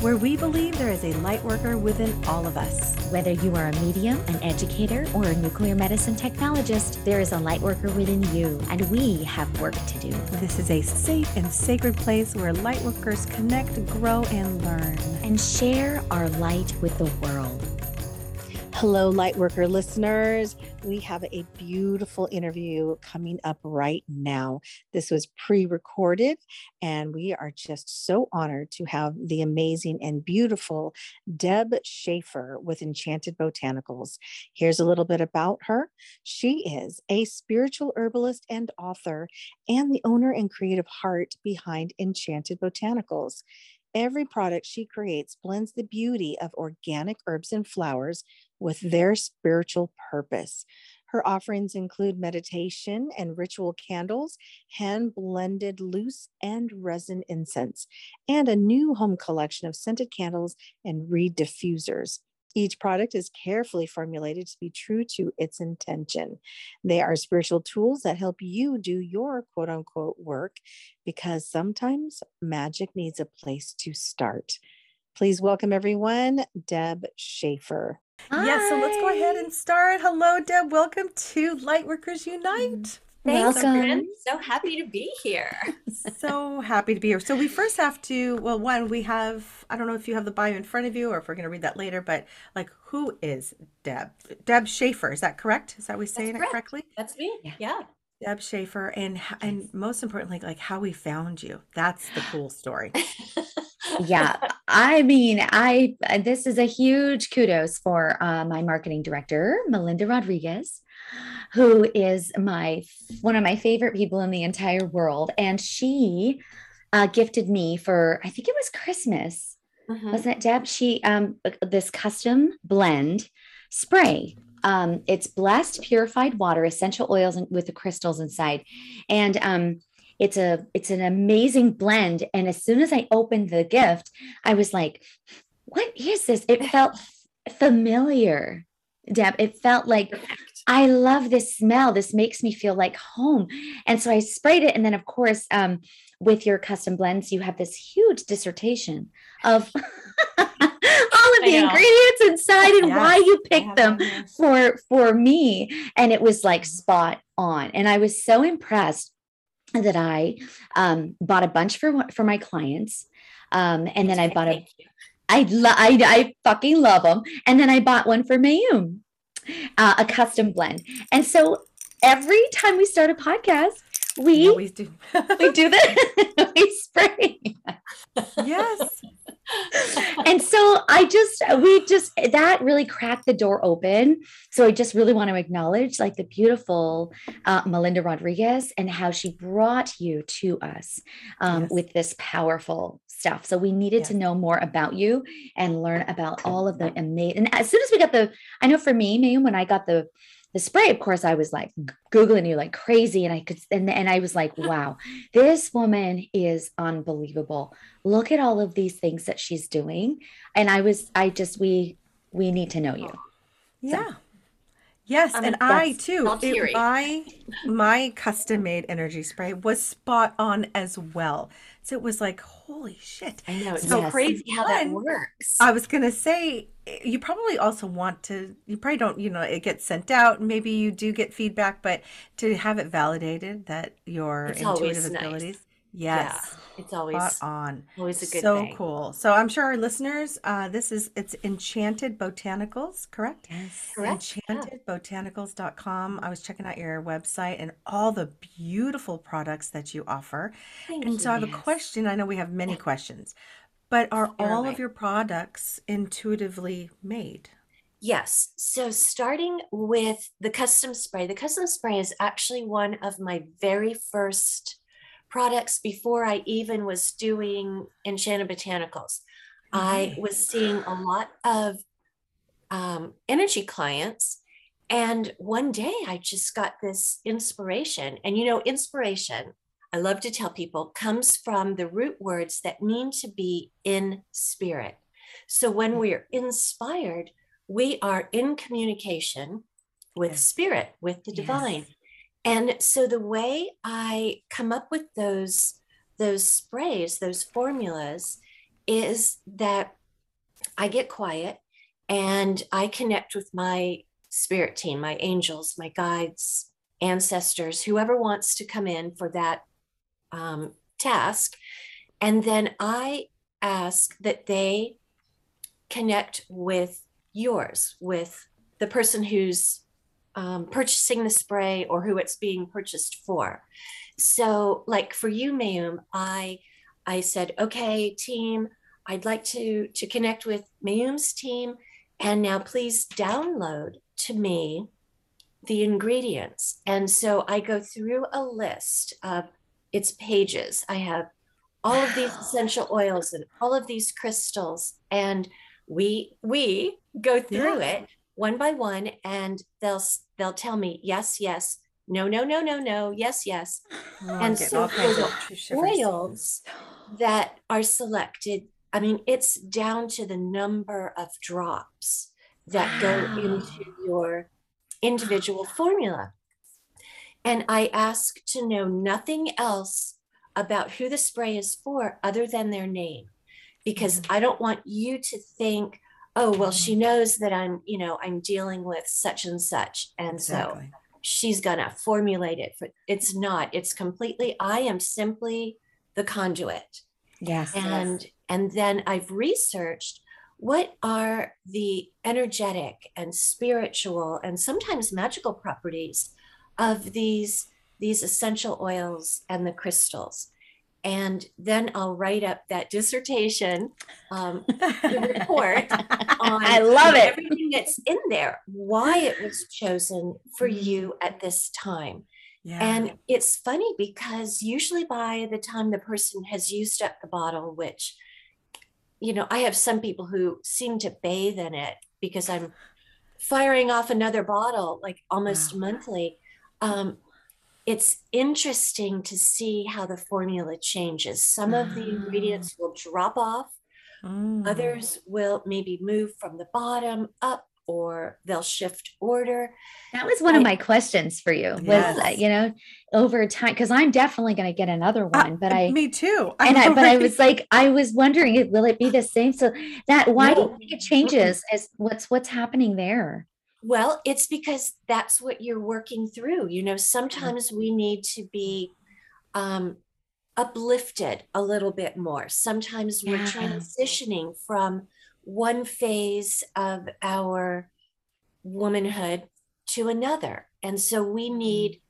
where we believe there is a lightworker within all of us. Whether you are a medium, an educator, or a nuclear medicine technologist, there is a lightworker within you, and we have work to do. This is a safe and sacred place where lightworkers connect, grow, and learn. And share our light with the world. Hello, Lightworker listeners. We have a beautiful interview coming up right now. This was pre recorded, and we are just so honored to have the amazing and beautiful Deb Schaefer with Enchanted Botanicals. Here's a little bit about her. She is a spiritual herbalist and author, and the owner and creative heart behind Enchanted Botanicals. Every product she creates blends the beauty of organic herbs and flowers with their spiritual purpose. Her offerings include meditation and ritual candles, hand blended loose and resin incense, and a new home collection of scented candles and reed diffusers. Each product is carefully formulated to be true to its intention. They are spiritual tools that help you do your quote unquote work because sometimes magic needs a place to start. Please welcome everyone, Deb Schaefer. Hi. Yes, so let's go ahead and start. Hello, Deb. Welcome to Lightworkers Unite. Thanks, Welcome. So happy to be here. so happy to be here. So we first have to, well, one, we have, I don't know if you have the bio in front of you or if we're going to read that later, but like, who is Deb? Deb Schaefer, is that correct? Is that we saying it correctly? That's me. Yeah. Deb Schaefer, and and most importantly, like how we found you. That's the cool story. yeah, I mean, I this is a huge kudos for uh, my marketing director, Melinda Rodriguez who is my one of my favorite people in the entire world, and she uh, gifted me for I think it was Christmas. Mm-hmm. Wasn't it, Deb? She um this custom blend spray. Um, it's blessed purified water, essential oils and, with the crystals inside, and um, it's a it's an amazing blend. And as soon as I opened the gift, I was like, "What is this?" It felt familiar. Deb, it felt like I love this smell. This makes me feel like home. And so I sprayed it. And then, of course, um, with your custom blends, you have this huge dissertation of all of the ingredients inside and yes, why you picked them for for me. And it was like spot on. And I was so impressed that I um, bought a bunch for for my clients. Um, and then I bought a I, lo- I, I fucking love them. And then I bought one for Mayum, uh, a custom blend. And so every time we start a podcast, we always do. we do that. we spray. yes. and so I just, we just, that really cracked the door open. So I just really want to acknowledge like the beautiful uh, Melinda Rodriguez and how she brought you to us um, yes. with this powerful stuff. So we needed to know more about you and learn about all of the amazing. And as soon as we got the, I know for me, Mayum, when I got the the spray, of course, I was like googling you like crazy, and I could, and and I was like, wow, this woman is unbelievable. Look at all of these things that she's doing, and I was, I just, we we need to know you. Yeah. So. Yes, and I too. It, my my custom made energy spray was spot on as well. It was like, holy shit! I know it's so yes. crazy how that works. I was gonna say, eh, you probably also want to. You probably don't. You know, it gets sent out. Maybe you do get feedback, but to have it validated that your it's intuitive abilities. Nice. Yes. Yeah, it's always Spot on. Always a good so thing. cool. So I'm sure our listeners, uh, this is it's Enchanted Botanicals, correct? Yes. Correct. Enchantedbotanicals.com. I was checking out your website and all the beautiful products that you offer. Thank and you, so I have yes. a question. I know we have many questions, but are all of your products intuitively made? Yes. So starting with the custom spray, the custom spray is actually one of my very first products before I even was doing Enchanted Botanicals. I was seeing a lot of um, energy clients. And one day I just got this inspiration. And you know, inspiration, I love to tell people, comes from the root words that mean to be in spirit. So when we're inspired, we are in communication with Yes. spirit, with the Yes. And so the way I come up with those those sprays, those formulas is that I get quiet and I connect with my spirit team, my angels, my guides, ancestors, whoever wants to come in for that um, task. And then I ask that they connect with yours, with the person who's um, purchasing the spray or who it's being purchased for. So, like for you, Mayum, I I said, okay, team, I'd like to to connect with Mayum's team, and now please download to me the ingredients. And so I go through a list of its pages. I have all of these essential oils and all of these crystals, and we we go through Yes. it one by one, and they'll they'll tell me yes, yes, no, no, no, no, no, yes, yes. Oh, And so the oils that are selected, I mean, it's down to the number of drops that go into your individual formula. And I ask to know nothing else about who the spray is for other than their name, because I don't want you to think, oh, well, mm-hmm. she knows that I'm, you know, I'm dealing with such and such. And so she's gonna formulate it for it's not it's completely i am simply the conduit Yes. and and then i've researched what are the energetic and spiritual and sometimes magical properties of these these essential oils and the crystals and then i'll write up that dissertation um, the report on I love it. everything that's in there why it was chosen for you at this time yeah. and it's funny because usually by the time the person has used up the bottle, which, you know, I have some people who seem to bathe in it because I'm firing off another bottle like almost Wow. monthly. Um, it's interesting to see how the formula changes. Some of the Ah. ingredients will drop off, Mm. others will maybe move from the bottom up or they'll shift order. That was one of my questions for you. Was Yes. uh, you know over time because I'm definitely going to get another Uh, one, but I me too. and I know, but I was like I was wondering it- will it be the same? So that why do you think it changes? As what's what's happening there? Well, it's because that's what you're working through. You know, sometimes we need to be um, uplifted a little bit more. Sometimes we're transitioning from one phase of our womanhood to another. And so we need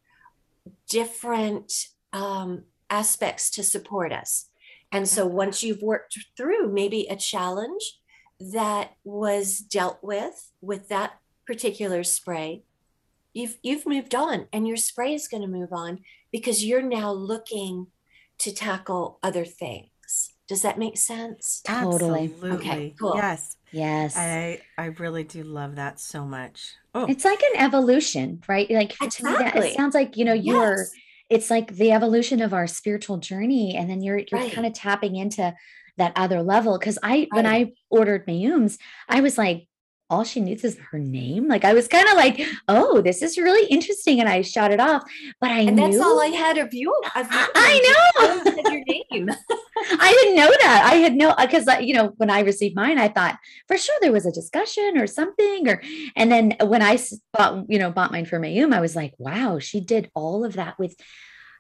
different um, aspects to support us. And so once you've worked through maybe a challenge that was dealt with with that particular spray, you've you've moved on and your spray is going to move on because you're now looking to tackle other things. Does that make sense? Totally. Absolutely. cool. Yes. Yes. I I really do love that so much. Oh, It's like an evolution, right? Like to me, that it sounds like you know you're. Yes. It's like the evolution of our spiritual journey, and then you're you're Right. kind of tapping into that other level. Because I, when I ordered Mayum's, I was like, all she needs is her name. Like I was kind of like, oh, this is really interesting, and I shot it off. But I And knew that's all I had of you. Of you. I know. just your name. I didn't know that. I had no because you know when I received mine, I thought for sure there was a discussion or something, or and then when I bought you know bought mine for Mayum, I was like, wow, she did all of that with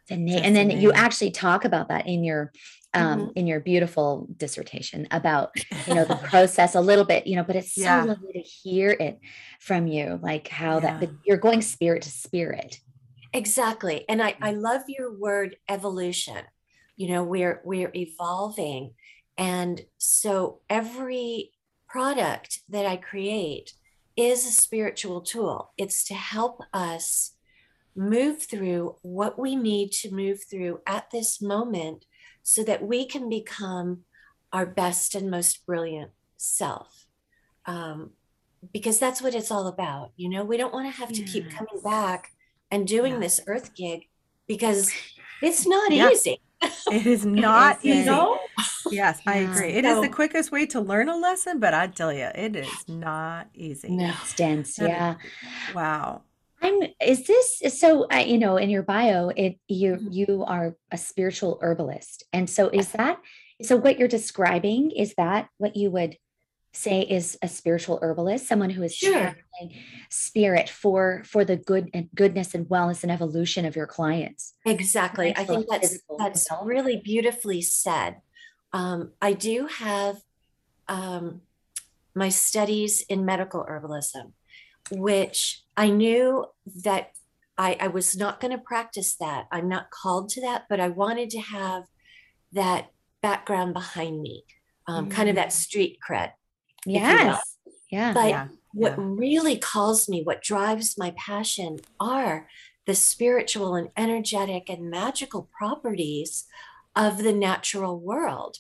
the name, and the then you actually talk about that in your um in your beautiful dissertation about you know the process a little bit, you know, but it's so Yeah. lovely to hear it from you, like how that Yeah. but you're going spirit to spirit. Exactly. And I, I love your word evolution. You know, we're we're evolving. And so every product that I create is a spiritual tool. It's to help us move through what we need to move through at this moment so that we can become our best and most brilliant self. Um, because that's what it's all about. You know, we don't want to have to keep coming back and doing Yeah. this earth gig because It's not Yeah. easy. It is not isn't. easy. No. Yes, I Yeah. agree. It is the quickest way to learn a lesson, but I tell you, it is not easy. No. It's dense. That is- Yeah. Wow. I'm is this so I you know in your bio it you Mhm. you are a spiritual herbalist and so is that so what you're describing is that what you would say is a spiritual herbalist someone who is Sure. spirit for for the good and goodness and wellness and evolution of your clients Exactly. I think that's that's really beautifully said. Um, I do have um, my studies in medical herbalism, which I knew that I, I was not going to practice that. I'm not called to that, but I wanted to have that background behind me, um, kind of that street cred. yes yeah But yeah. what yeah. really calls me, what drives my passion are the spiritual and energetic and magical properties of the natural world.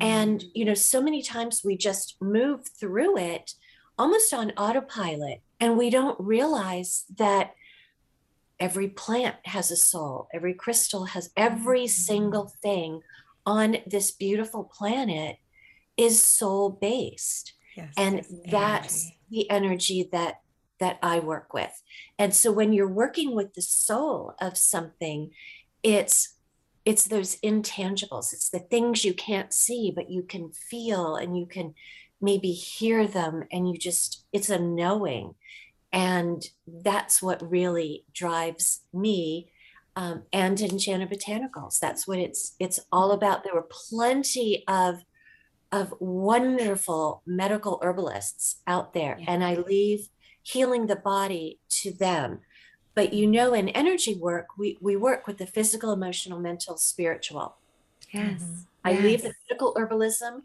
And, you know, so many times we just move through it almost on autopilot and we don't realize that every plant has a soul, every crystal has every mm-hmm. single thing on this beautiful planet is soul based Yes, and that's energy. the energy that that i work with. And so when you're working with the soul of something it's it's those intangibles. It's the things you can't see but you can feel and you can maybe hear them and you just it's a knowing and that's what really drives me um, and enchanted botanicals that's what it's it's all about there were plenty of of wonderful medical herbalists out there Yeah. and i leave healing the body to them but you know in energy work we, we work with the physical emotional mental spiritual yes Mhm. i leave the Yes. physical herbalism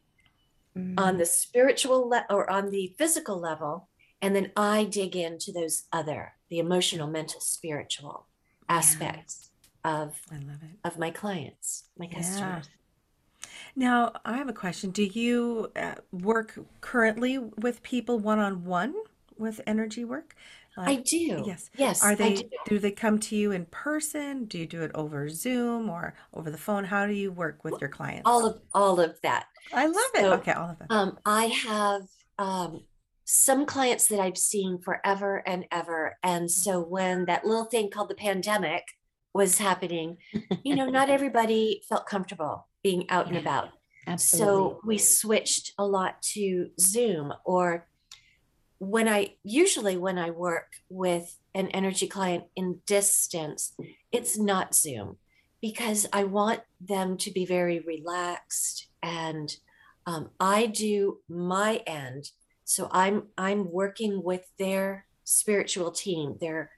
Mm. on the spiritual le- or on the physical level and then i dig into those other the emotional mental spiritual aspects of I love it. of my clients my Yeah. customers Now, I have a question. Do you uh, work currently with people one on one with energy work? I do yes. yes Are they, do. do they come to you in person? Do you do it over Zoom or over the phone? How do you work with your clients? all of all of that I love it. Okay, all of it. Um, I have um, some clients that I've seen forever and ever. And so when that little thing called the pandemic was happening, you know, not everybody felt comfortable being out and about. absolutely So we switched a lot to Zoom or when I usually when I work with an energy client in distance, it's not Zoom because I want them to be very relaxed and um, I do my end. So I'm I'm working with their spiritual team, their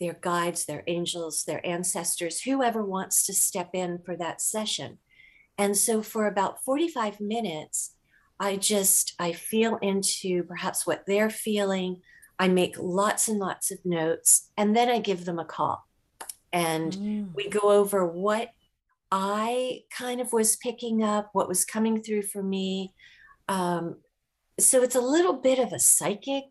their guides, their angels, their ancestors, whoever wants to step in for that session. And so for about 45 minutes, I just I feel into perhaps what they're feeling. I make lots and lots of notes and then I give them a call. And Mm. we go over what I kind of was picking up, what was coming through for me. Um, so it's a little bit of a psychic.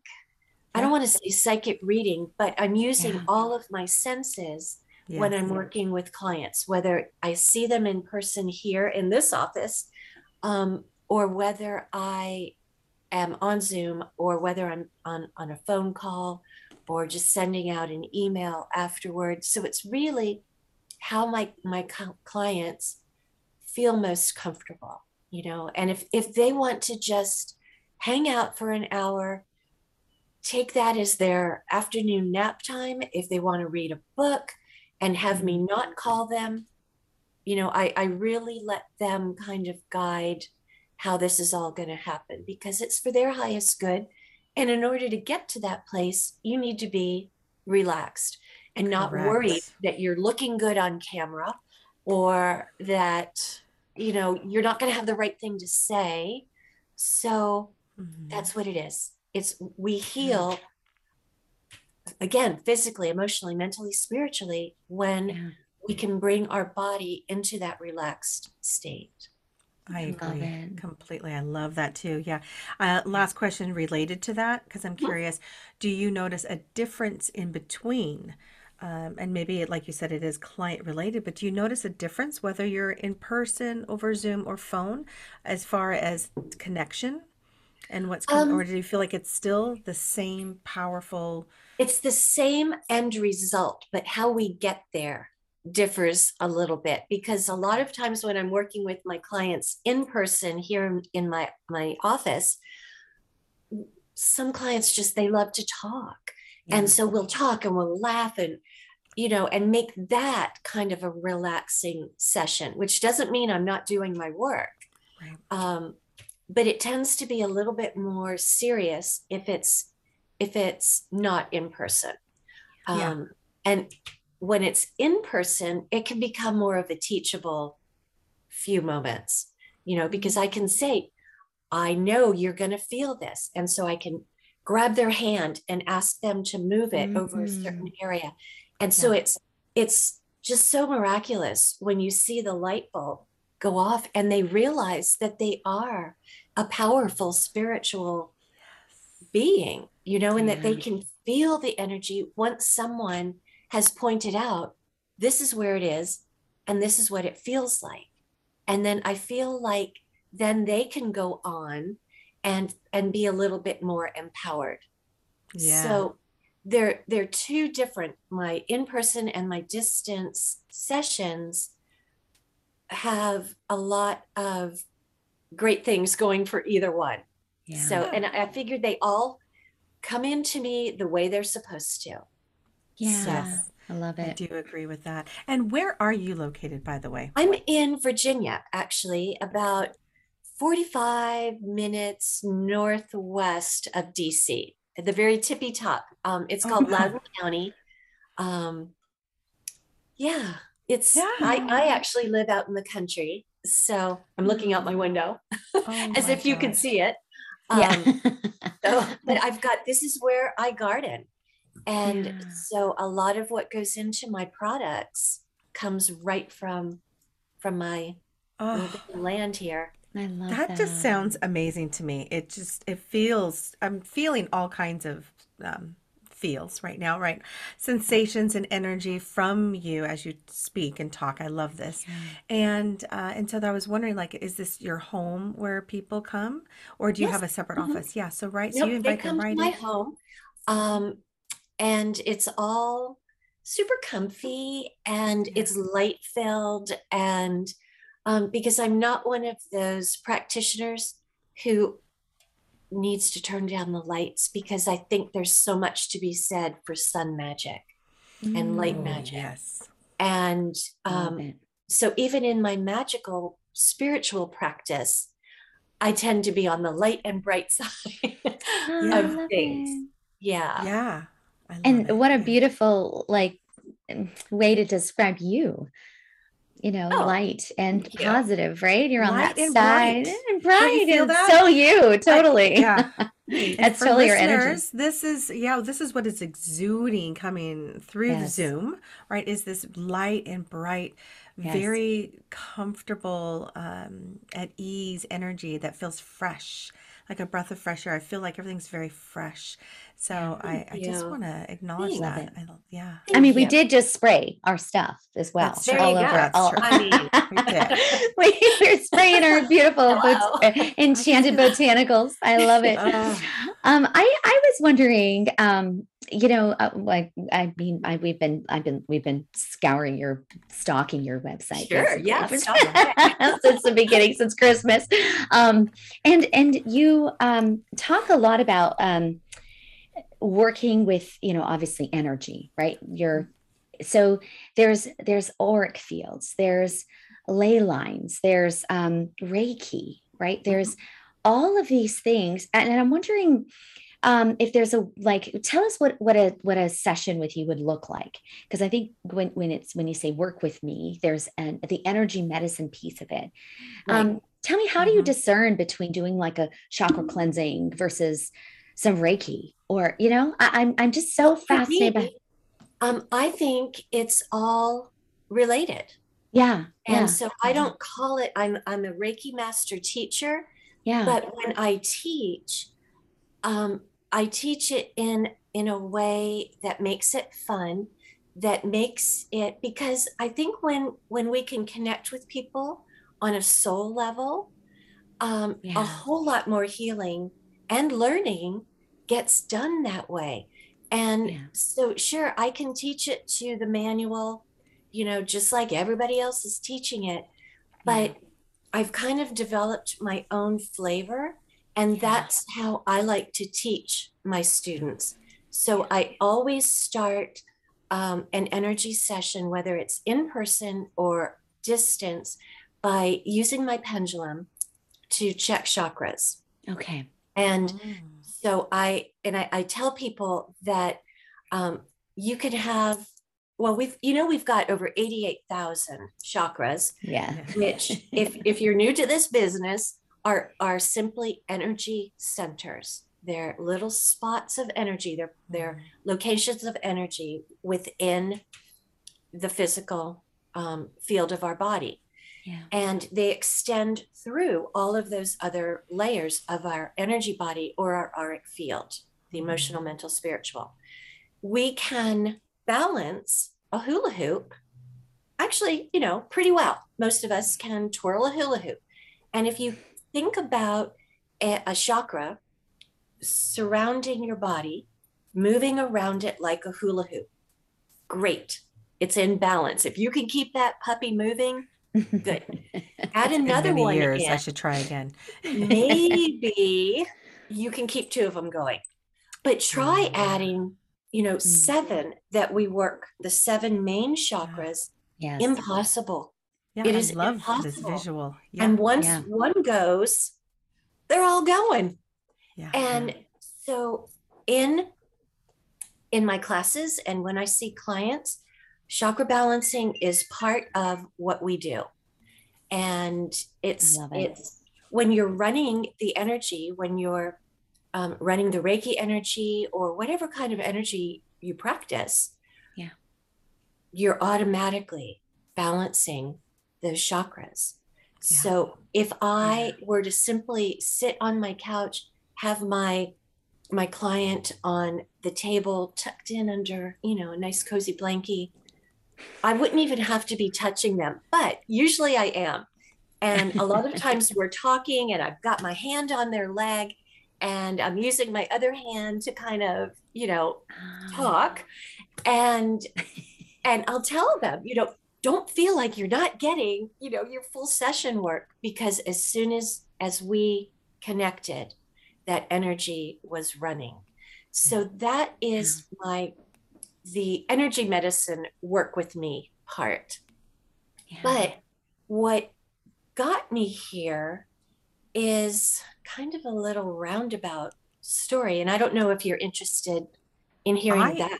I don't want to say psychic reading, but I'm using Yeah. all of my senses when I'm working with clients, whether I see them in person here in this office, um, or whether I am on Zoom, or whether I'm on, on a phone call, or just sending out an email afterwards. So it's really how my my clients feel most comfortable, you know. And if if they want to just hang out for an hour, take that as their afternoon nap time. If they want to read a book and have me mm-hmm. not call them, you know, I, I really let them kind of guide how this is all going to happen because it's for their highest good. And in order to get to that place, you need to be relaxed and not worried that you're looking good on camera or that, you know, you're not going to have the right thing to say. So, Mhm. that's what it is. It's we heal again, physically, emotionally, mentally, spiritually, when Yeah. we can bring our body into that relaxed state. I love agree it. completely. I love that too. Yeah. Uh, last question related to that, because I'm curious. Do you notice a difference in between um, and maybe it, like you said, it is client related, but do you notice a difference whether you're in person, over Zoom, or phone as far as connection and what's, or Um, do you feel like it's still the same powerful? it's the same end result, but how we get there differs a little bit because a lot of times when I'm working with my clients in person here in- my my office, some clients just they love to talk. Yeah. And so we'll talk and we'll laugh and you know and make that kind of a relaxing session, which doesn't mean I'm not doing my work. Right. Um, but it tends to be a little bit more serious if it's if it's not in person. Yeah. Um, and when it's in person, it can become more of a teachable few moments, you know, because I can say, I know you're going to feel this. And so I can grab their hand and ask them to move it over a mm-hmm. certain area. And so it's, it's just so miraculous when you see the light bulb go off and they realize that they are a powerful spiritual being, you know, and that they can feel the energy once someone has pointed out, this is where it is, and this is what it feels like. And then I feel like then they can go on and and be a little bit more empowered. Yeah. So they're they're two different. My in-person and my distance sessions have a lot of great things going for either one. Yeah. So, and I I figured they all come into me the way they're supposed to. Yeah. Yes. I love it. I do agree with that. And where are you located, by the way? I'm in Virginia, actually, about 45 minutes northwest of DC, at the very tippy top. Um, it's Oh, called wow. Loudoun County. Um, yeah, it's, I, Yeah. I actually live out in the country. So I'm looking out my window Oh as my if you can gosh. see it. Yeah. Um, So, but I've got this is where I garden. And Yeah. so a lot of what goes into my products comes right from from my Oh, land here. I love that that. just sounds amazing to me. It just it feels I'm feeling all kinds of um, feels right now, right? Sensations and energy from you as you speak and talk. I love this. And uh, and so I was wondering, like, is this your home where people come, or do you Yes. have a separate Mhm. office? Yeah. So right, so Nope, you they invite them come to right my in. home. Um and it's all super comfy and it's light filled and um, because I'm not one of those practitioners who needs to turn down the lights because I think there's so much to be said for sun magic and light magic. yes. And um, so even in my magical spiritual practice, I tend to be on the light and bright side of things. it. Yeah. Yeah. I And it. what a beautiful like way to describe you. You know, Oh, light and positive, right? You're on Light that and side bright. and bright. and that? so you, totally. Yeah. That's totally your energy. This is yeah, this is what is exuding coming through the Yes. Zoom, right? Is this light and bright, Yes. very comfortable, um, at ease energy that feels fresh, like a breath of fresh air. I feel like everything's very fresh. So I, I just want to acknowledge Love that. I love, yeah. I mean, we did just spray our stuff as well. That's true. all over. go. That's all- true. I mean, We did. we're spraying our beautiful Hello. bot- enchanted botanicals. I love it. Oh. Um, I I was wondering, um, you know, uh, like I mean, I we've been I've been we've been scouring your stalking your website. Sure, basically, yeah, since- since the beginning, since Christmas, um, and and you um talk a lot about um working with you know obviously energy, right? You're so there's there's auric fields, there's ley lines, there's um Reiki, right? There's all of these things, and, and I'm wondering um, if there's a like tell us what what a what a session with you would look like because i think when when it's when you say work with me there's an the energy medicine piece of it Right. um tell me how do you Mhm. discern between doing like a chakra cleansing versus some reiki or you know I, i'm i'm just so fascinated by me, um, I think it's all related. yeah And yeah so I don't call it, I'm, I'm a Reiki master teacher, yeah but when I teach, um, I teach it in, in a way that makes it fun, that makes it because I think when when we can connect with people on a soul level, um, Yeah. a whole lot more healing and learning gets done that way. And Yeah. so, sure, I can teach it to the manual, you know, just like everybody else is teaching it, but I've kind of developed my own flavor, and Yeah. that's how I like to teach my students. So I always start um, an energy session, whether it's in person or distance, by using my pendulum to check chakras. Okay. And Mm. So I and I, I tell people that um, you can have well we've you know we've got over 88,000 chakras Yeah. which if if you're new to this business are are simply energy centers. They're little spots of energy. They're they're locations of energy within the physical um, field of our body Yeah. and they extend through all of those other layers of our energy body or our auric field the mm. emotional mental spiritual. We can balance a hula hoop actually you know pretty well. Most of us can twirl a hula hoop. And if you think about a, a chakra surrounding your body moving around it like a hula hoop great. It's in balance. If you can keep that puppy moving good add another one years. in I should try again. maybe you can keep two of them going but try Mm. adding you know Mm. seven that we work the seven main chakras Yes. impossible Yeah, It I is love this visual. Yeah, and once Yeah. one goes they're all going yeah, and so in in my classes and when i see clients chakra balancing is part of what we do and it's it. it's when you're running the energy when you're um, running the reiki energy or whatever kind of energy you practice Yeah. you're automatically balancing those chakras Yeah. so if i were to simply sit on my couch have my my client on the table tucked in under you know a nice cozy blankie i wouldn't even have to be touching them but usually i am. And a lot of times we're talking and i've got my hand on their leg and i'm using my other hand to kind of you know talk. And and i'll tell them you know don't feel like you're not getting you know your full session work because as soon as as we connected that energy was running. So mm. that is my the energy medicine work with me part Yeah. but what got me here is kind of a little roundabout story and i don't know if you're interested in hearing I- that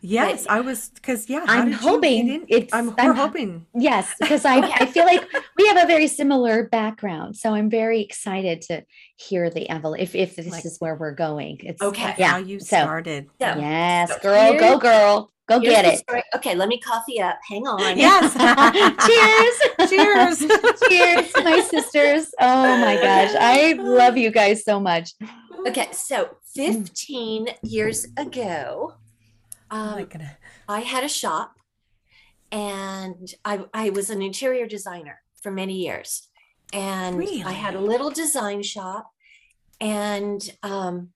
yes, I was because yeah. I'm did you hoping it's- I'm, I'm hoping. Yes, because I, I feel like we have a very similar background. So I'm very excited to hear the envelope if, if this Like- is where we're going. It's Okay. Yeah. How you so- started. So, yes, So girl, go girl. Go get it. story. okay let me coffee up hang on Yes. Cheers. Cheers. Cheers, my sisters. Oh my gosh. I love you guys so much. Okay so 15 years ago Oh um, goodness. I had a shop and I, I was an interior designer for many years. And I had a little design shop and um,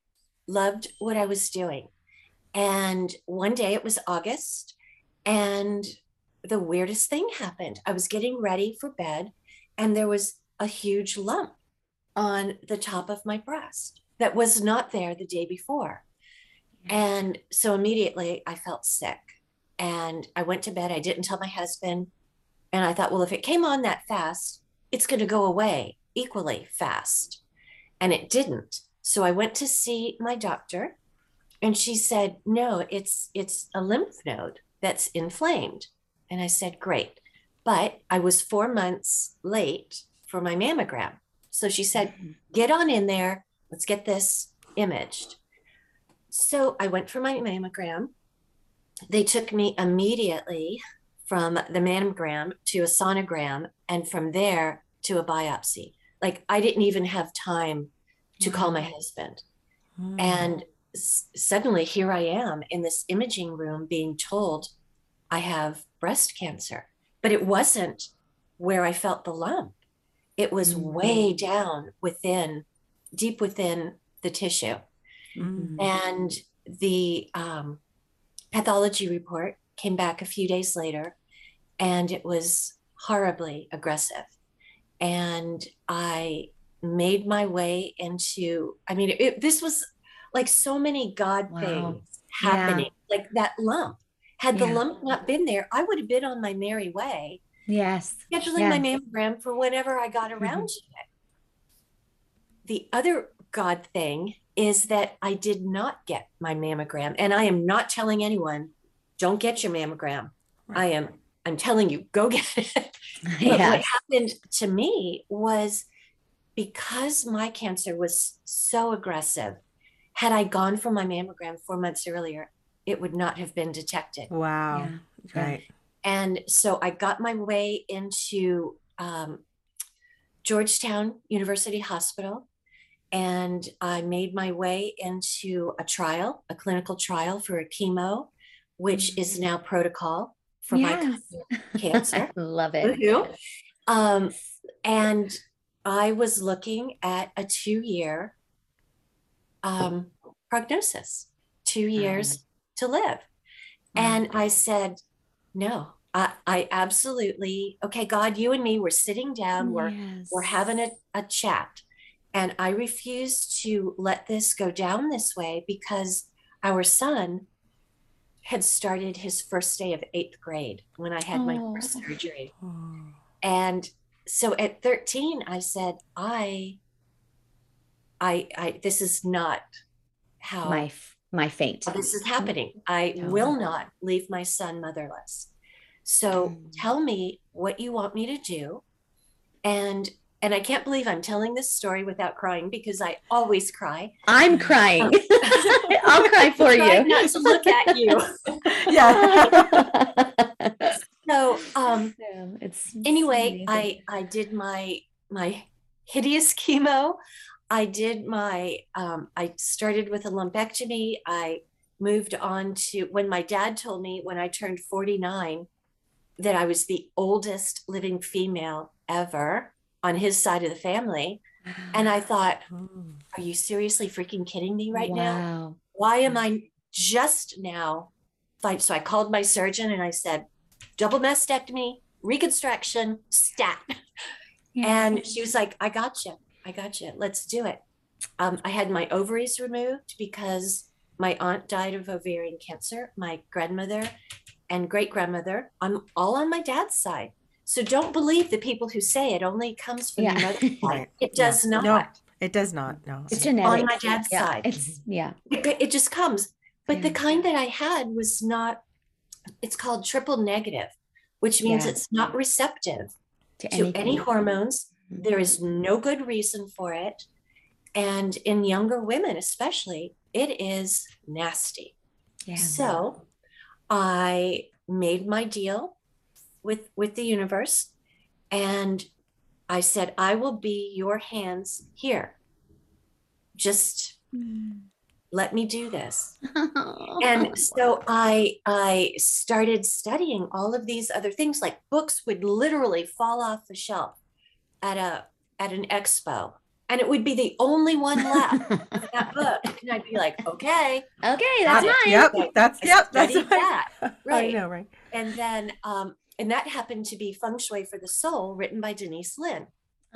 loved what I was doing. And one day it was August and the weirdest thing happened. I was getting ready for bed and there was a huge lump on the top of my breast that was not there the day before. And so immediately I felt sick and I went to bed. I didn't tell my husband. And I thought, well, if it came on that fast, it's going to go away equally fast. And it didn't. So I went to see my doctor and she said, no, it's it's a lymph node that's inflamed. And I said, great. But I was four months late for my mammogram. So she said, mm-hmm. get on in there. Let's get this imaged. So I went for my mammogram. They took me immediately from the mammogram to a sonogram and from there to a biopsy. Like I didn't even have time to call my husband. Mm. And s- suddenly here I am in this imaging room being told I have breast cancer. But it wasn't where I felt the lump. It was Mhm. way down within, deep within the tissue. Mm. And the um, pathology report came back a few days later, and it was horribly aggressive. And I made my way into, I mean, it, this was like so many God Wow. things Yeah. happening, like that lump. Had the Yeah. lump not been there, I would have been on my merry way, Yes. scheduling my mammogram for whenever I got around to it. The other God thing is that I did not get my mammogram, and I am not telling anyone, don't get your mammogram. I am, I'm telling you, go get it. But Yeah. what happened to me was because my cancer was so aggressive, had I gone for my mammogram four months earlier, it would not have been detected. Wow. Yeah. Yeah. Right. And so I got my way into um, Georgetown University Hospital and I made my way into a trial, a clinical trial for a chemo, which is now protocol for my cancer. Love it. Um, and I was looking at a two year um, prognosis, two years to live. And I said, no, I, I absolutely, okay, God, you and me, we're sitting down, we're, we're having a, a chat. And I refuse to let this go down this way because our son had started his first day of eighth grade when I had my first Oh. surgery. Oh. And so at 13, I said, I, I, I, this is not how my my fate. this is happening. I Totally. will not leave my son motherless. So Mm. tell me what you want me to do. And and I can't believe I'm telling this story without crying because I always cry. I'm crying. I'll cry for Try you. not to look at you. Yeah. So um Yeah, it's it's anyway, I. I did my my hideous chemo. I did my um I started with a lumpectomy. I moved on to when my dad told me when I turned 49 that I was the oldest living female ever on his side of the family. And I thought, are you seriously freaking kidding me right now? Why am I just now? Fine. So I called my surgeon and I said, double mastectomy, reconstruction, stat. And she was like, I got you. I got you. Let's do it. Um, I had my ovaries removed because my aunt died of ovarian cancer, my grandmother and great grandmother. I'm all on my dad's side. So don't believe the people who say it only comes from Yeah. your mother's side. Right. It Yeah. does not. No. It does not. No. it's genetic. on genetic. my dad's yeah, side. It's yeah. It, it just comes. But the kind that I had was not, it's called triple negative, which means Yeah. it's not receptive To, to any anything. hormones. Mhm. There is no good reason for it. And in younger women, especially, it is nasty. Yeah. So I made my deal with with the universe and I said, I will be your hands here. Just let me do this and so i i started studying all of these other things like books would literally fall off the shelf at a at an expo and it would be the only one left of that book and i'd be like okay okay, that's Yep, mine. Yep. That's yep. That's studied right. that I know, right? and then um and that happened to be feng shui for the soul written by denise linn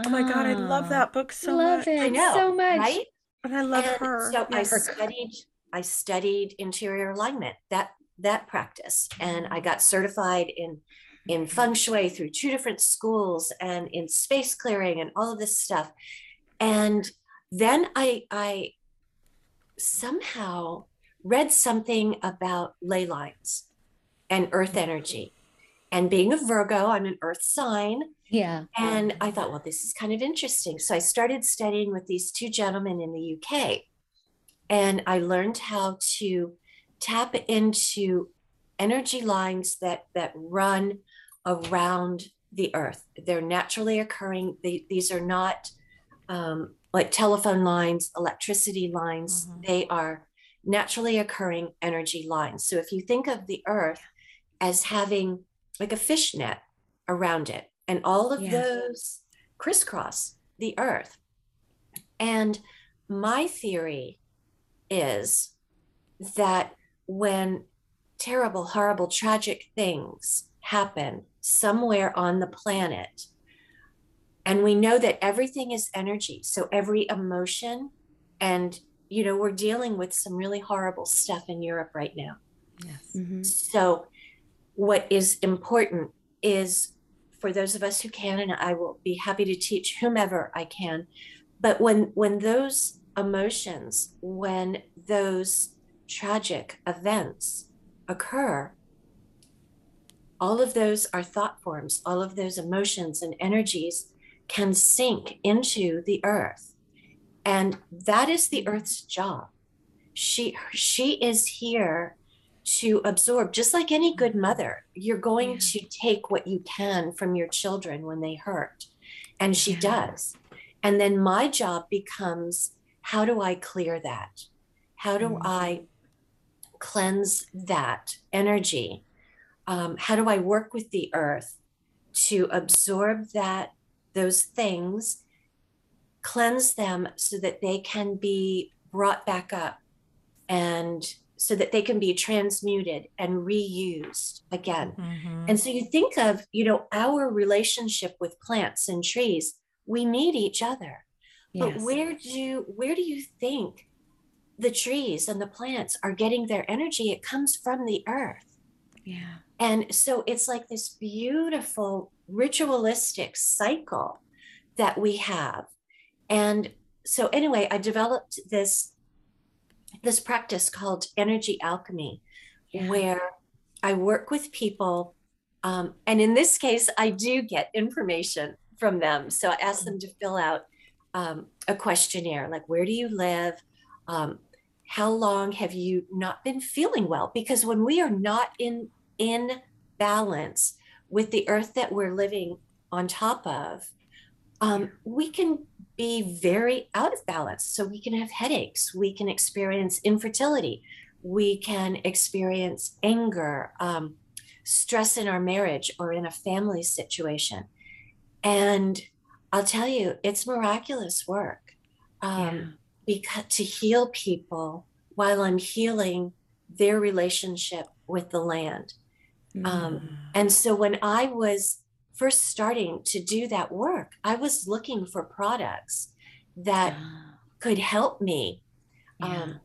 Oh my god, I love Ah, that book so love much. it i know so much. right And I love And her. So I Yes. studied, I studied interior alignment, that that practice, and I got certified in in feng shui through two different schools and in space clearing and all of this stuff. And then I I somehow read something about ley lines and earth energy. And being a Virgo, I'm an earth sign. Yeah. And I thought, well, this is kind of interesting. So I started studying with these two gentlemen in the UK. And I learned how to tap into energy lines that that run around the earth. They're naturally occurring. They, these are not um, like telephone lines, electricity lines. Mhm. They are naturally occurring energy lines. So if you think of the earth as having like a fishnet around it, and all of Yeah. those crisscross the earth. And my theory is that when terrible, horrible, tragic things happen somewhere on the planet, and we know that everything is energy, so every emotion, and you know, we're dealing with some really horrible stuff in Europe right now. Yes. Mhm. So, what is important is for those of us who can, and I will be happy to teach whomever I can. But when when those emotions, when those tragic events occur, all of those are thought forms. All of those emotions and energies can sink into the earth, and that is the earth's job. She she is here to absorb just like any good mother you're going Yeah. to take what you can from your children when they hurt and she Yeah. does and then my job becomes how do i clear that how do Mm. i cleanse that energy um, how do i work with the earth to absorb that those things cleanse them so that they can be brought back up and so that they can be transmuted and reused again. Mhm. And so you think of, you know, our relationship with plants and trees, we need each other. But Yes. where do where do you think the trees and the plants are getting their energy? It comes from the earth. Yeah. And so it's like this beautiful ritualistic cycle that we have. And so anyway, I developed this this practice called energy alchemy, Yeah. where I work with people. Um, and in this case, I do get information from them. So I ask them to fill out um, a questionnaire like, where do you live? Um, how long have you not been feeling well? Because when we are not in in balance with the earth that we're living on top of, um, we can be very out of balance. So we can have headaches, we can experience infertility, we can experience anger, um, stress in our marriage or in a family situation. And I'll tell you, it's miraculous work um, Yeah. because to heal people while I'm healing their relationship with the land. Mm. Um, and so when I was first starting to do that work, I was looking for products that could help me yeah. um,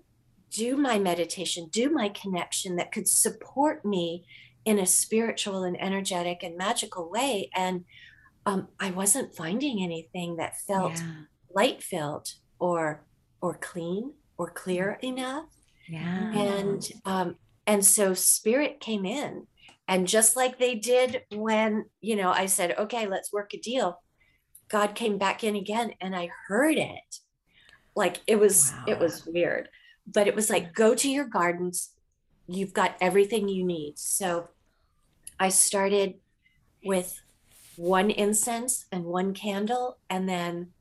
do my meditation, do my connection that could support me in a spiritual and energetic and magical way. And um, I wasn't finding anything that felt yeah. light filled or or clean or clear enough Yeah. and um and so spirit came in and just like they did when you know i said okay let's work a deal god came back in again and i heard it. Like it was it was weird but it was like go to your gardens. You've got everything you need. So i started with one incense and one candle and then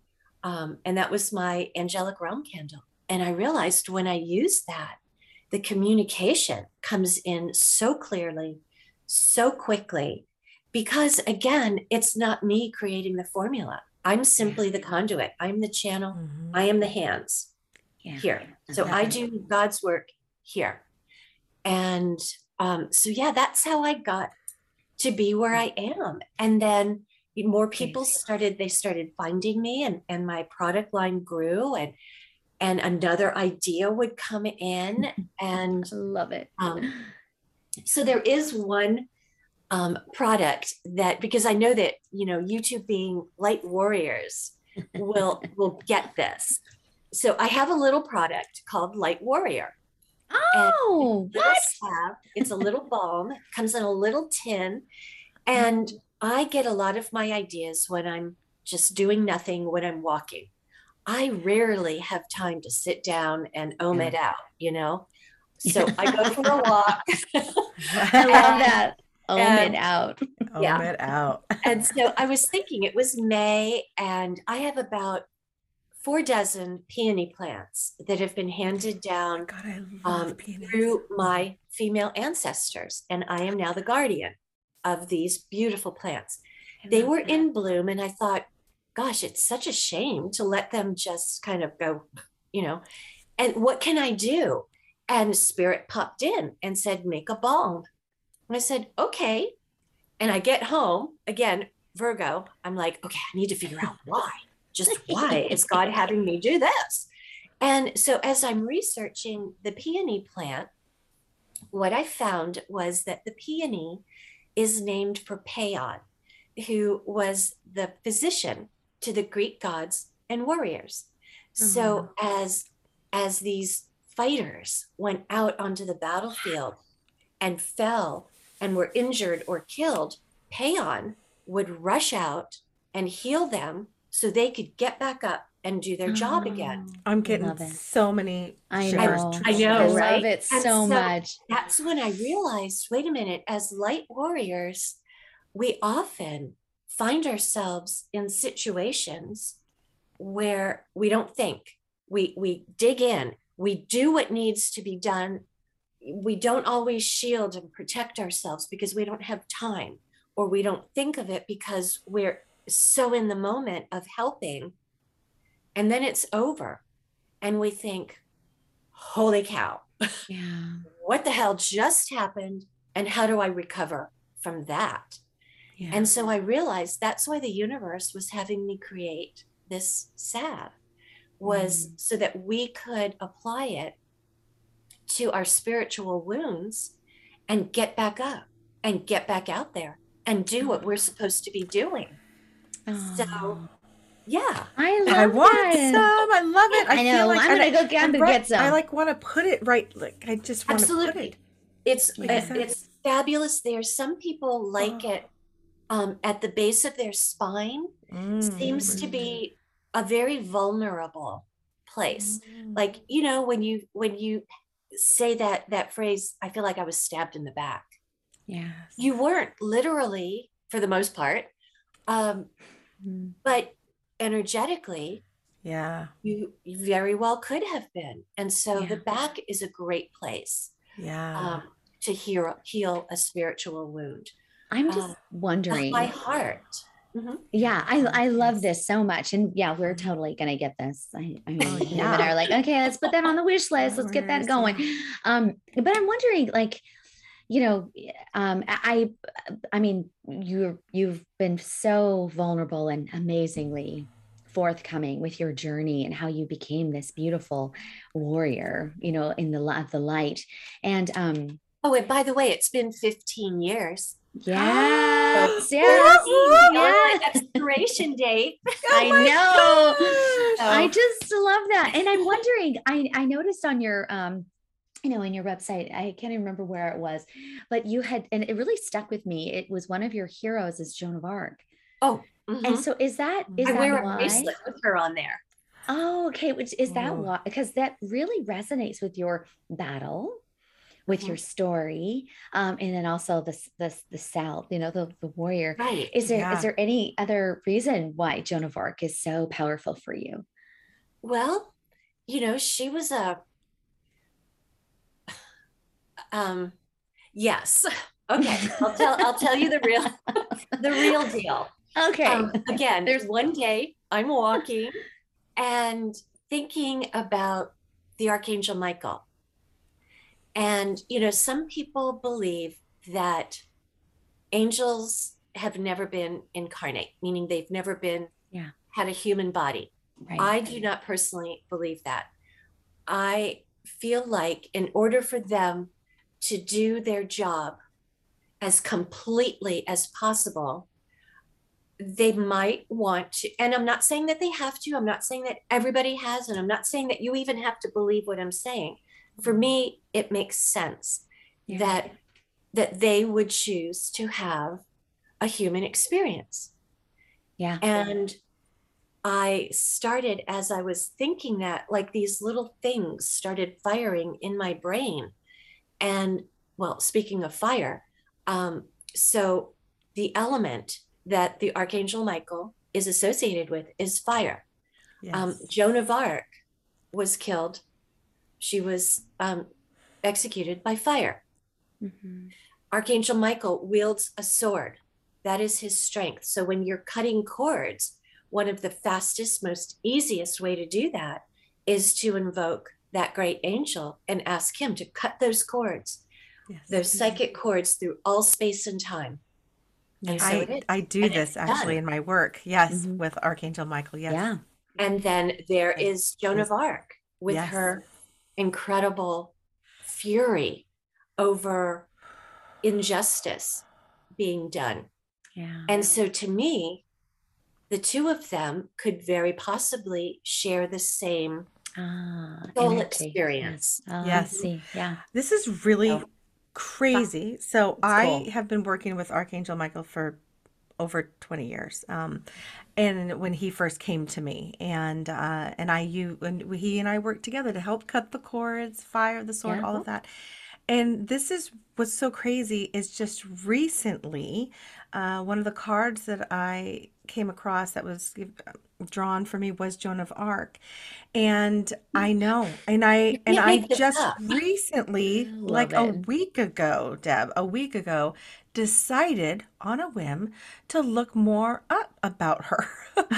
um, and that was my angelic realm candle. And i realized when i used that the communication comes in so clearly so quickly. Because again it's not me creating the formula. I'm simply the conduit. I'm the channel. Mhm. i am the hands yeah. here. So i do god's work here. And um, so yeah that's how i got to be where i am. And then more people started they started finding me and and my product line grew and and another idea would come in and Love it. um, so there is one um, product that because I know that you know you two being light warriors will will get this. So I have a little product called Light Warrior. oh, what? salve. It's a little balm. Comes in a little tin, and I get a lot of my ideas when I'm just doing nothing when I'm walking. I rarely have time to sit down and ohm Yeah. it out. You know. So I go for a walk. I love that. Own and- it out. Own Yeah. it out. and so I was thinking it was May, and I have about four dozen peony plants that have been handed down God, um, through my female ancestors, and I am now the guardian of these beautiful plants. They were that. in bloom, and I thought, gosh, it's such a shame to let them just kind of go, you know. And what can I do? And Spirit popped in and said, make a balm. And I said, okay. And I get home again, Virgo. I'm like, okay, I need to figure out why. Just why is God having me do this? And so as I'm researching the peony plant, what I found was that the peony is named for Paeon, who was the physician to the Greek gods and warriors. So mm-hmm. as as these fighters went out onto the battlefield and fell and were injured or killed, Paeon would rush out and heal them so they could get back up and do their job mm-hmm. again. I'm getting so many. I know. I know, I shivers. love right? it so so- much. That's when I realized wait a minute, as light warriors, we often find ourselves in situations where we don't think. We we dig in, we do what needs to be done. We don't always shield and protect ourselves because we don't have time or we don't think of it because we're so in the moment of helping. And then it's over. And we think, holy cow, Yeah. what the hell just happened and how do I recover from that? Yeah. And so I realized that's why the universe was having me create this salve was so that we could apply it to our spiritual wounds and get back up and get back out there and do what we're supposed to be doing. So, Yeah. I love I want some. I love it. I, I know. Feel like, I'm gonna I- go get, right- get some. I like want to put it right. Like I just want to put Absolutely. it. It's Like uh, it's fabulous there. Some people like Oh. it um, at the base of their spine. Seems to Mm. be a very vulnerable place. Mm. Like you know when you when you say that that phrase, I feel like I was stabbed in the back. yeah. You weren't literally, for the most part, um, Mm. but energetically, Yeah. you very well could have been. And so the back is a great place Yeah. um, to heal heal a spiritual wound. I'm just Uh, wondering. My heart. Mhm. Yeah, I I love this so much, and yeah, we're totally gonna get this. I, I mean, Oh, yeah. are like, okay, let's put that on the wish list. Let's get that going. Um, but I'm wondering, like, you know, um, I, I mean, you you've been so vulnerable and amazingly forthcoming with your journey and how you became this beautiful warrior, you know, in the li- the light, and um, Oh, and by the way, it's been 15 years. Yes, yes, yes. expiration date. I know. gosh. I Oh. just love that. And I'm wondering, I, I noticed on your um, you know, in your website, I can't even remember where it was, but you had, and it really stuck with me. It was one of your heroes is Joan of Arc. Oh, And mhm. so is that is I that wear a why? bracelet with her on there. Oh, okay. Which is that Oh. why? Because that really resonates with your battle, with Mhm. your story, um, and then also the s- the South. You know, the the warrior. Right. Is there is Yeah. there any other reason why Joan of Arc is so powerful for you? Well, you know, she was a um yes. Okay, I'll tell I'll tell you the real the real deal. Okay. Um, again, there's one day I'm walking and thinking about the Archangel Michael. And, you know, some people believe that angels have never been incarnate, meaning they've never been, Yeah. had a human body. right. I do not personally believe that. I feel like in order for them to do their job as completely as possible, they might want to. And I'm not saying that they have to, I'm not saying that everybody has, and I'm not saying that you even have to believe what I'm saying. For me, it makes sense Yeah. that that they would choose to have a human experience. yeah. And I started as I was thinking that, like these little things started firing in my brain. And well, speaking of fire, um, so the element that the Archangel Michael is associated with is fire. Yes. Um, Joan of Arc was killed. She was um, executed by fire. Mhm. Archangel Michael wields a sword. That is his strength. So when you're cutting cords, one of the fastest, most easiest way to do that is to invoke that great angel and ask him to cut those cords, yes. those psychic cords through all space and time. And so I. I do And this actually done. in my work. Yes, Mhm. with Archangel Michael. Yes. Yeah. And then there is Joan of Arc with Yes. her incredible fury over injustice being done. Yeah. And so to me, the two of them could very possibly share the same Ah, soul energy. experience. Yes. Oh, I see. Yeah. This is really So- crazy. So I cool. have been working with Archangel Michael for over 20 years. Um, and when he first came to me and, uh, and I, you, and he and I worked together to help cut the cords, fire the sword, Yeah. all of that. And this is what's so crazy is just recently, uh, one of the cards that I came across that was drawn for me was Joan of Arc. And I know, and I, and I just recently, I like love a week ago, Deb, a week ago, decided on a whim to look more up about her.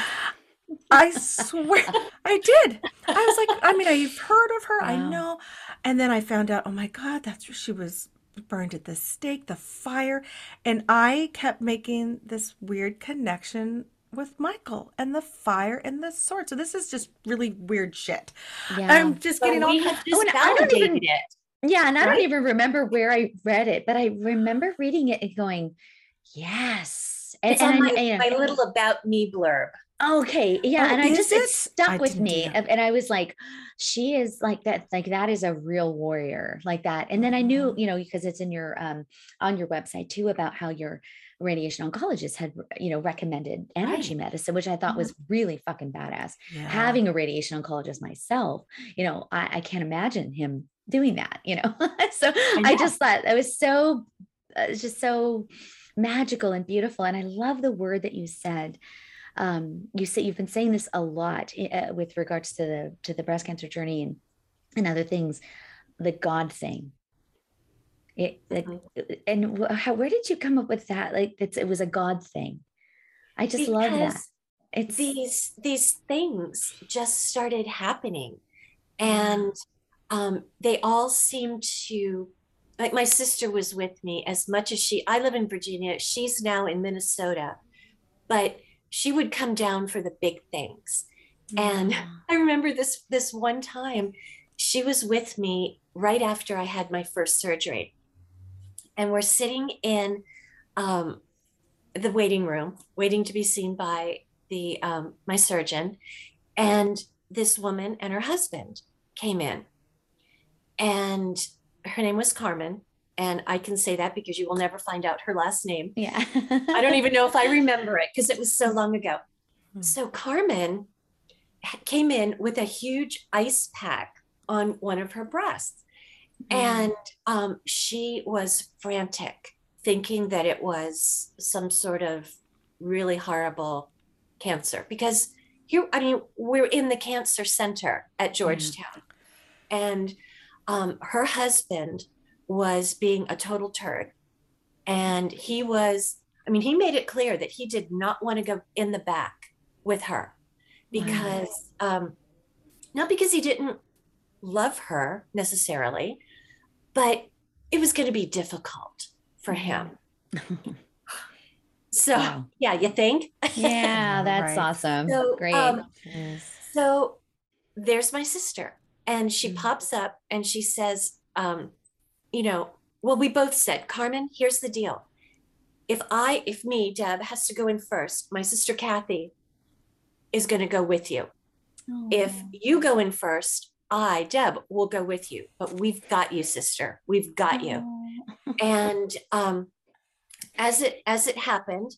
I swear I did. I was like, I mean, I've heard of her, I know. And then I found out, oh my God, that's where she was burned at the stake, the fire. And I kept making this weird connection with Michael and the fire and the sword. So this is just really weird shit. Yeah. I'm just So getting all we have Oh, and I don't even- validated it. Yeah, and I don't even remember where I read it, but I remember reading it and going, "Yes." And, It's and on I- my, and- my little about me blurb. Okay, yeah, Oh, and I just it it? stuck I with me, and I was like, "She is like that. Like that is a real warrior, like that." And then I knew, Mhm. you know, because it's in your um on your website too about how your radiation oncologist had you know recommended energy medicine, which I thought was really fucking badass Yeah. having a radiation oncologist myself, you know, I, I can't imagine him doing that, you know. so I, know. just thought that was so, uh, just so magical and beautiful. And I love the word that you said. Um, you say you've been saying this a lot uh, with regards to the to the breast cancer journey and and other things, the God thing. It, like, Mhm. and how, where did you come up with that? Like, it's, it was a God thing. I just love that. It's these these things just started happening and um, they all seem to like my sister was with me as much as she i live in virginia she's now in minnesota but she would come down for the big things. And i remember this this one time she was with me right after i had my first surgery. And we're sitting in um, the waiting room waiting to be seen by the um, my surgeon. And this woman and her husband came in. And her name was carmen and i can say that because you will never find out her last name. Yeah. i don't even know if i remember it because it was so long ago. Hmm. so carmen came in with a huge ice pack on one of her breasts. And um, she was frantic thinking that it was some sort of really horrible cancer because here i mean we're in the cancer center at georgetown. And um, her husband was being a total turd and he was i mean he made it clear that he did not want to go in the back with her because um, not because he didn't love her necessarily but it was going to be difficult for him so Wow. yeah you think yeah, that's Right. awesome. So, Great. um, Yes. So there's my sister, and she Mhm. pops up and she says, um, you know, well, we both said, Carmen, here's the deal. If I, if me, Deb, has to go in first, my sister Kathy is going to go with you. If Oh. you go in first, I, Deb, will go with you. But we've got you, sister. We've got you. Oh. And um, as it as it happened,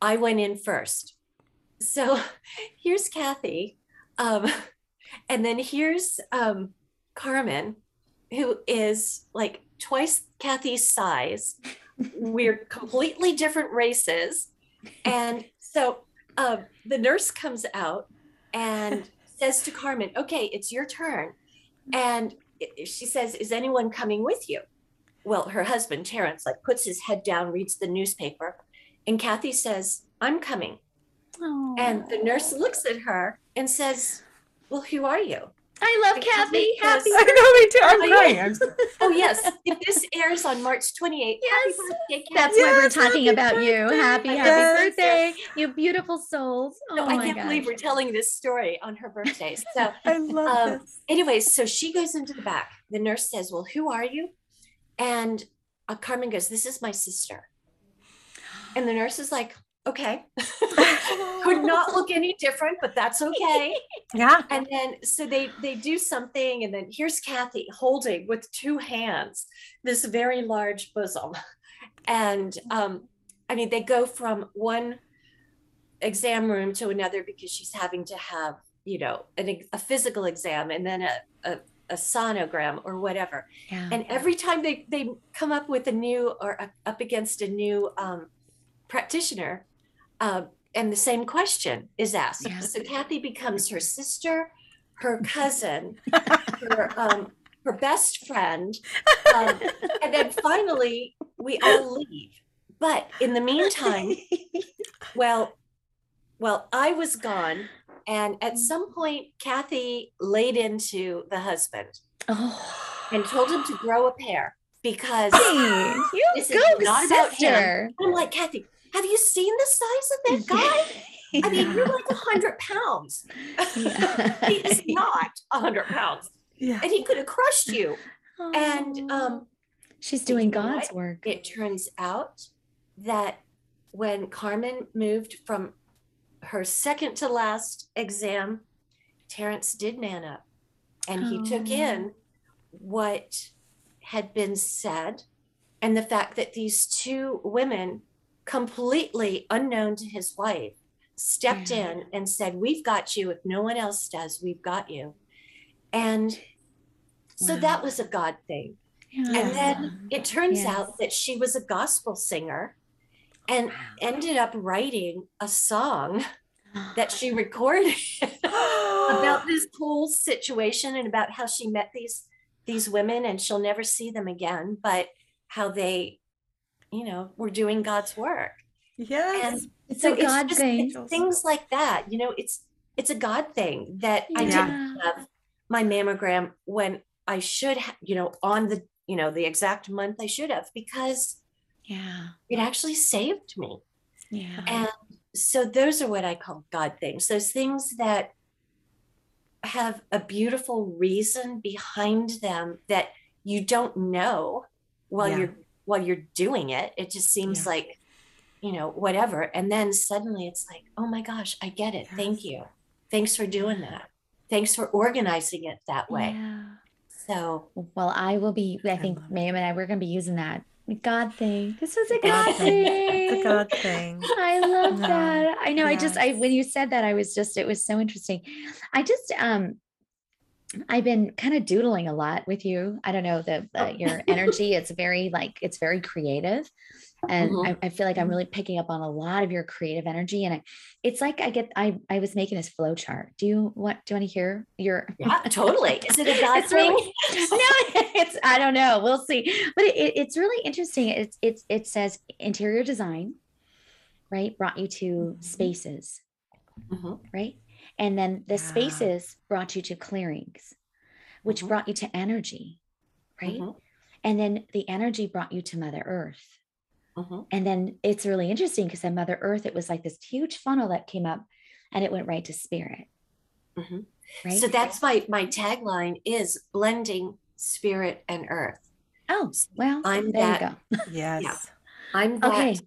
I went in first. So here's Kathy, um, and then here's um, Carmen, who is like twice Kathy's size. We're completely different races, and so um, the nurse comes out and says to Carmen, "Okay, it's your turn," and she says, "Is anyone coming with you?" Well, her husband Terrence like puts his head down, reads the newspaper, and Kathy says, "I'm coming." And the nurse looks at her and says, "Well, who are you?" I love And Kathy. Happy. I know me too. I'm Oh, crying. yeah. I'm so- Oh yes, if this airs on March 28th, Yes. happy birthday, Kathy. That's why we're talking happy about you. birthday. Happy, happy Yes. birthday, you beautiful souls. Oh No, I can't believe we're telling this story on her birthday. So I love Um, this. anyways, so she goes into the back. The nurse says, Well, who are you? And uh, Carmen goes, This is my sister. And the nurse is like, Okay. Could not look any different, but that's okay. Yeah. And then so they they do something, and then here's Kathy holding with two hands this very large bosom. And um, I mean, they go from one exam room to another because she's having to have, you know, an, a physical exam and then a, a, a sonogram or whatever. Yeah. And every time they, they come up with a new or up against a new um, practitioner, uh, and the same question is asked. Yeah. So Kathy becomes her sister, her cousin, her, um, her best friend. Um, and then finally, we all leave. But in the meantime, well, well, I was gone. And at some point, Kathy laid into the husband oh, and told him to grow a pair because hey, you This is go, not about him. I'm like, Kathy, have you seen the size of that guy? I mean, you're like a hundred pounds. Yeah. he is not a hundred pounds, Yeah. and he could have crushed you. And um, she's doing God's what? work. it turns out that when Carmen moved from her second to last exam, Terrence did man up, and he took Oh. in what had been said, and the fact that these two women, completely unknown to his wife, stepped Yeah. in and said, "We've got you. If no one else does, we've got you." And so Wow. that was a God thing. And then it turns Yes. out that she was a gospel singer and ended up writing a song that she recorded about this whole situation and about how she met these these women and she'll never see them again, but how they, you know, we're doing God's work. yes. it's So a God just thing. it's things like that. You know, it's it's a God thing that I didn't have my mammogram when I should have, you know, on the, you know, the exact month I should have because Yeah. it actually saved me. Yeah. And so those are what I call God things. Those things that have a beautiful reason behind them that you don't know while Yeah. you're while you're doing it. It just seems Yeah. like, you know, whatever. And then suddenly it's like, oh my gosh, I get it. Thank you. Thanks for doing that. Thanks for organizing it that way. Yeah. So Well, I will be, I think love it. Ma'am and I, we're going to be using that God thing. This was a God God thing. thing. It's a God thing. I love No, that. I know. I just, I, when you said that, I was just, it was so interesting. I just, um, I've been kind of doodling a lot with you. I don't know the, the your energy. It's very like it's very creative, and Mhm. I, I feel like I'm really picking up on a lot of your creative energy. And I, it's like I get I I was making this flow chart. Do you want do you want to hear your? yeah, totally. Is it a It's thing? really- no, it's I don't know. We'll see. But it, it- it's really interesting. It's it's it says interior design, right? Brought you to Mhm. spaces, Mhm. right? And then the Yeah. spaces brought you to clearings, which Mhm. brought you to energy, right? Mhm. And then the energy brought you to Mother Earth. Mhm. And then it's really interesting because then Mother Earth, it was like this huge funnel that came up and it went right to spirit. Mhm. Right. So that's my my tagline is blending spirit and earth. oh, well, I'm there that- you go. Yes. I'm that Okay.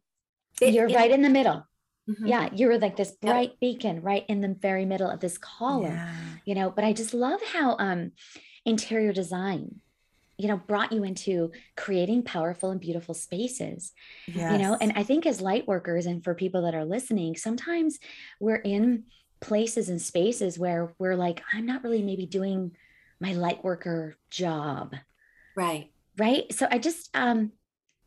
bit You're in- right in the middle. Mhm. Yeah. you were like this Yep. bright beacon right in the very middle of this column. Yeah. you know but i just love how um interior design you know brought you into creating powerful and beautiful spaces Yes. you know and i think as light workers and for people that are listening sometimes we're in places and spaces where we're like i'm not really maybe doing my light worker job Right. right so i just um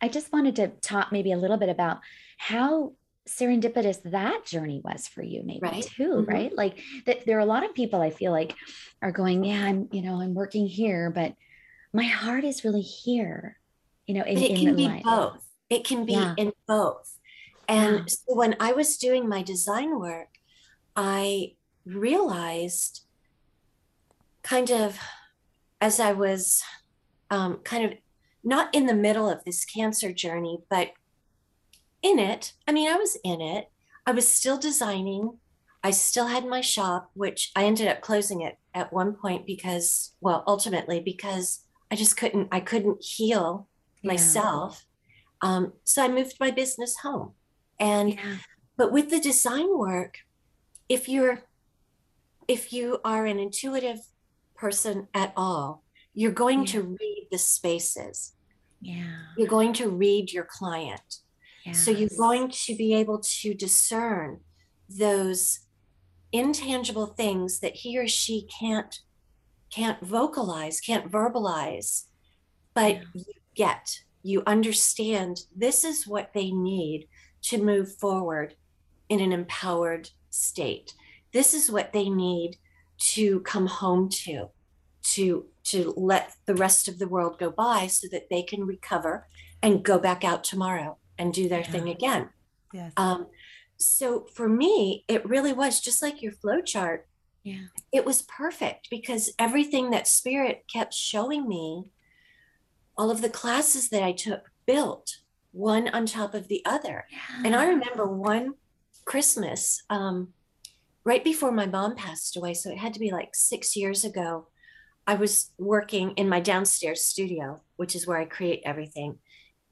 i just wanted to talk maybe a little bit about how serendipitous that journey was for you maybe Right. too Mhm. right like that there are a lot of people i feel like are going yeah i'm you know i'm working here but my heart is really here you know in, it in can be light. both it can be Yeah. in both and Yeah. so when i was doing my design work i realized kind of as i was um, kind of not in the middle of this cancer journey but in it i mean i was in it i was still designing i still had my shop which i ended up closing it at one point because well ultimately because i just couldn't i couldn't heal Yeah. myself. Um, so I moved my business home. And yeah but with the design work, if you're if you are an intuitive person at all, you're going Yeah. to read the spaces. yeah You're going to read your client. So you're going to be able to discern those intangible things that he or she can't can't vocalize, can't verbalize, but Yeah. you get, you understand this is what they need to move forward in an empowered state. This is what they need to come home to, to to let the rest of the world go by so that they can recover and go back out tomorrow and do their thing again. Yes. Um, so for me, it really was just like your flow chart. yeah It was perfect because everything that spirit kept showing me, all of the classes that I took built one on top of the other. Yeah. And I remember one Christmas, um, right before my mom passed away, so it had to be like six years ago. I was working in my downstairs studio, which is where I create everything.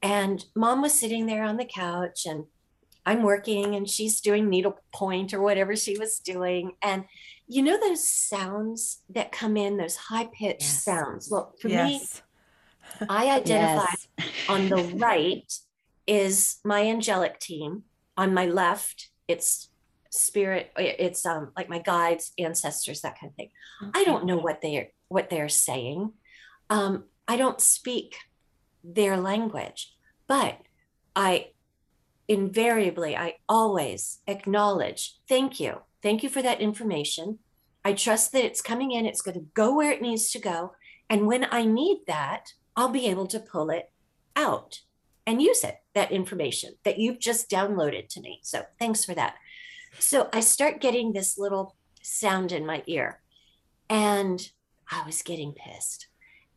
And mom was sitting there on the couch, and I'm working, and she's doing needlepoint or whatever she was doing. And you know, those sounds that come in, those high pitched Yes. sounds. Well, for me. I identify yes. on the right is my angelic team on my left it's spirit it's um like my guides ancestors that kind of thing i don't know what they're what they're saying um i don't speak their language but i invariably i always acknowledge thank you thank you for that information i trust that it's coming in it's going to go where it needs to go and when i need that i'll be able to pull it out and use it, that information that you've just downloaded to me. So thanks for that. So I start getting this little sound in my ear, and I was getting pissed.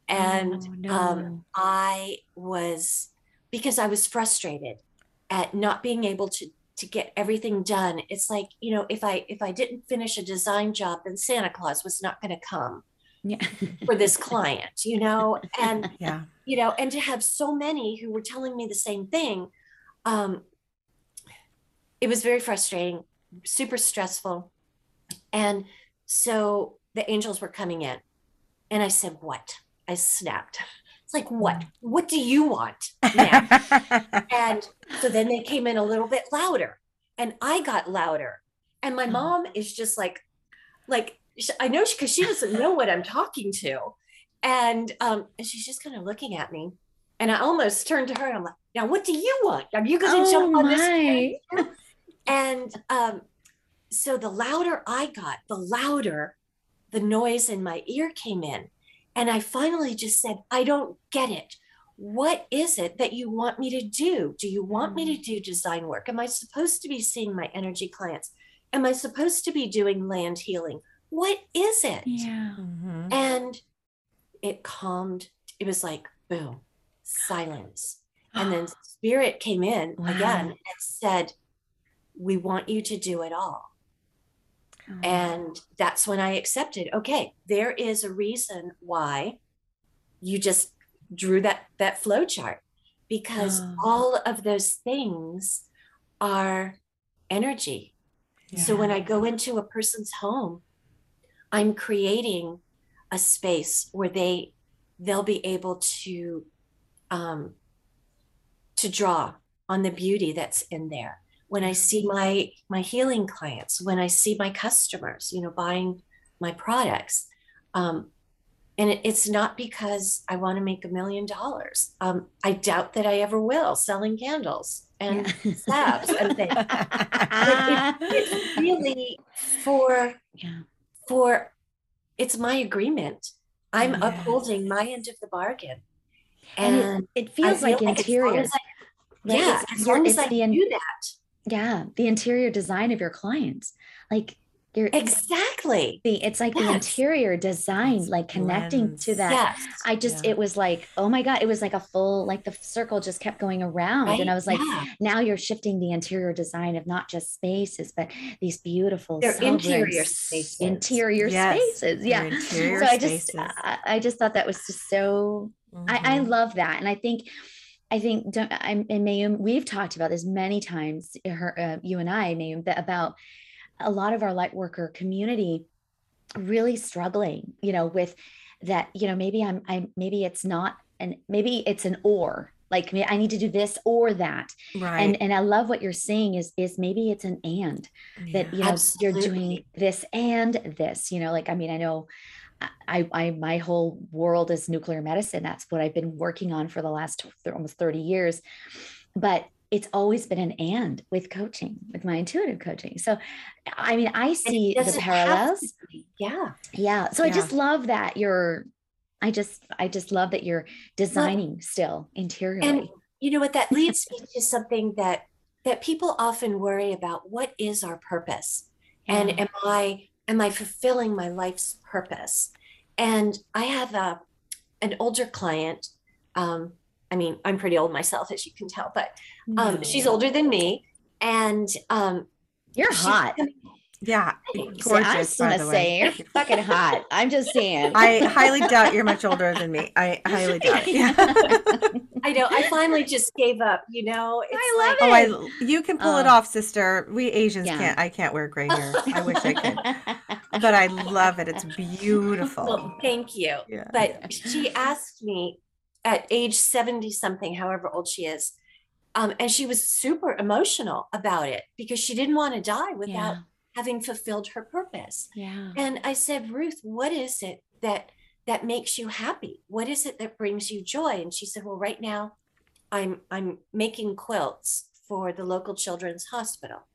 And Oh, um. I was, because I was frustrated at not being able to to get everything done it's like you know if i if i didn't finish a design job then santa claus was not going to come yeah for this client you know and Yeah. you know, and to have so many who were telling me the same thing, um, it was very frustrating, super stressful. And so the angels were coming in, and I said, What? I snapped. It's like, What? What do you want now? and so then they came in a little bit louder, and I got louder. And my Oh. mom is just like, like, I know because she doesn't know what I'm talking to and um and she's just kind of looking at me and i almost turned to her and i'm like now what do you want are you going to oh jump on this my train?" and um so the louder i got the louder the noise in my ear came in and i finally just said i don't get it. What is it that you want me to do? Do you want me to do design work? Am i supposed to be seeing my energy clients? Am i supposed to be doing land healing? What is it? Yeah. Mhm. and it calmed it was like boom silence. And then spirit came in again and said we want you to do it all Oh. and that's when i accepted okay there is a reason why you just drew that that flow chart because Oh. all of those things are energy so when I go into a person's home, I'm creating a space where they they'll be able to um, to draw on the beauty that's in there. When I see my my healing clients, when I see my customers, you know, buying my products, um, and it, it's not because I want to make a million dollars. Um, I doubt that I ever will selling candles and slabs and things. It, it's really for yeah. for it's my agreement. I'm Yes. upholding my end of the bargain. And it- And It I feels like feel as long interior. as I- Like, yeah, it's- as long as I do that. Yeah, the interior design of your clients. Like you're Exactly. the it's like the interior design, It's like connecting to that. Yes. I just Yeah. it was like, oh my God, it was like a full, like the circle just kept going around. And I was like, Yeah. now you're shifting the interior design of not just spaces, but these beautiful interior spaces. Interior Yes, spaces. Yeah. interior so I just. I, I just thought that was just so I, I Mhm. love that. And I think I think I'm and Mayum, we've talked about this many times, her uh, you and I, Mayum, that about a lot of our light worker community really struggling, you know, with that, you know, maybe I'm I'm maybe it's not and maybe it's an or like I need to do this or that. right. And and I love what you're saying is is maybe it's an and that you know you're doing this and this you know like i mean i know I, I my whole world is nuclear medicine. That's what i've been working on for the last th- almost 30 years. But it's always been an and with coaching with my intuitive coaching. So i mean i see the doesn't have to parallels. Yeah. yeah. So i just love that you're i just i just love that you're designing still interiorly. And you know what? That leads me to something that that people often worry about. What is our purpose? And Yeah. am I am I fulfilling my life's purpose? And I have a an older client um I mean, I'm pretty old myself as you can tell, but um she's older than me and um you're hot yeah. Thanks. See, i'm just by gonna the say way. you're fucking hot i'm just saying I highly doubt you're much older than me. I highly doubt. it. Yeah. I know I finally just gave up, you know. It's I love like, Oh, I you can pull it Oh. off, sister. We Asians Yeah. can't. I can't wear gray hair. I wish I could, but I love it. It's beautiful. Well, thank you. Yeah. But she asked me at age 70 something, however old she is, um, and she was super emotional about it because she didn't want to die without yeah having fulfilled her purpose. yeah And I said, Ruth, what is it that that makes you happy? What is it that brings you joy? And she said, Well, right now I'm I'm making quilts for the local children's hospital.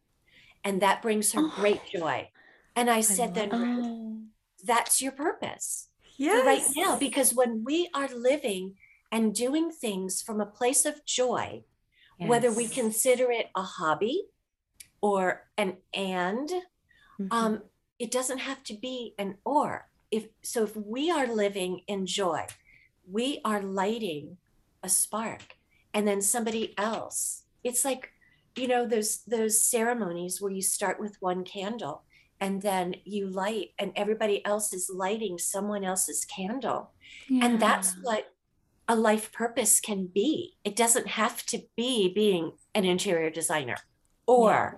And that brings her Oh. great joy. And I said, then love oh that's your purpose yes. right now because when we are living and doing things from a place of joy whether we consider it a hobby or an and Mhm. um it doesn't have to be an or if so if we are living in joy we are lighting a spark. And then somebody else it's like you know those those ceremonies where you start with one candle and then you light and everybody else is lighting someone else's candle. And that's what a life purpose can be. It doesn't have to be being an interior designer or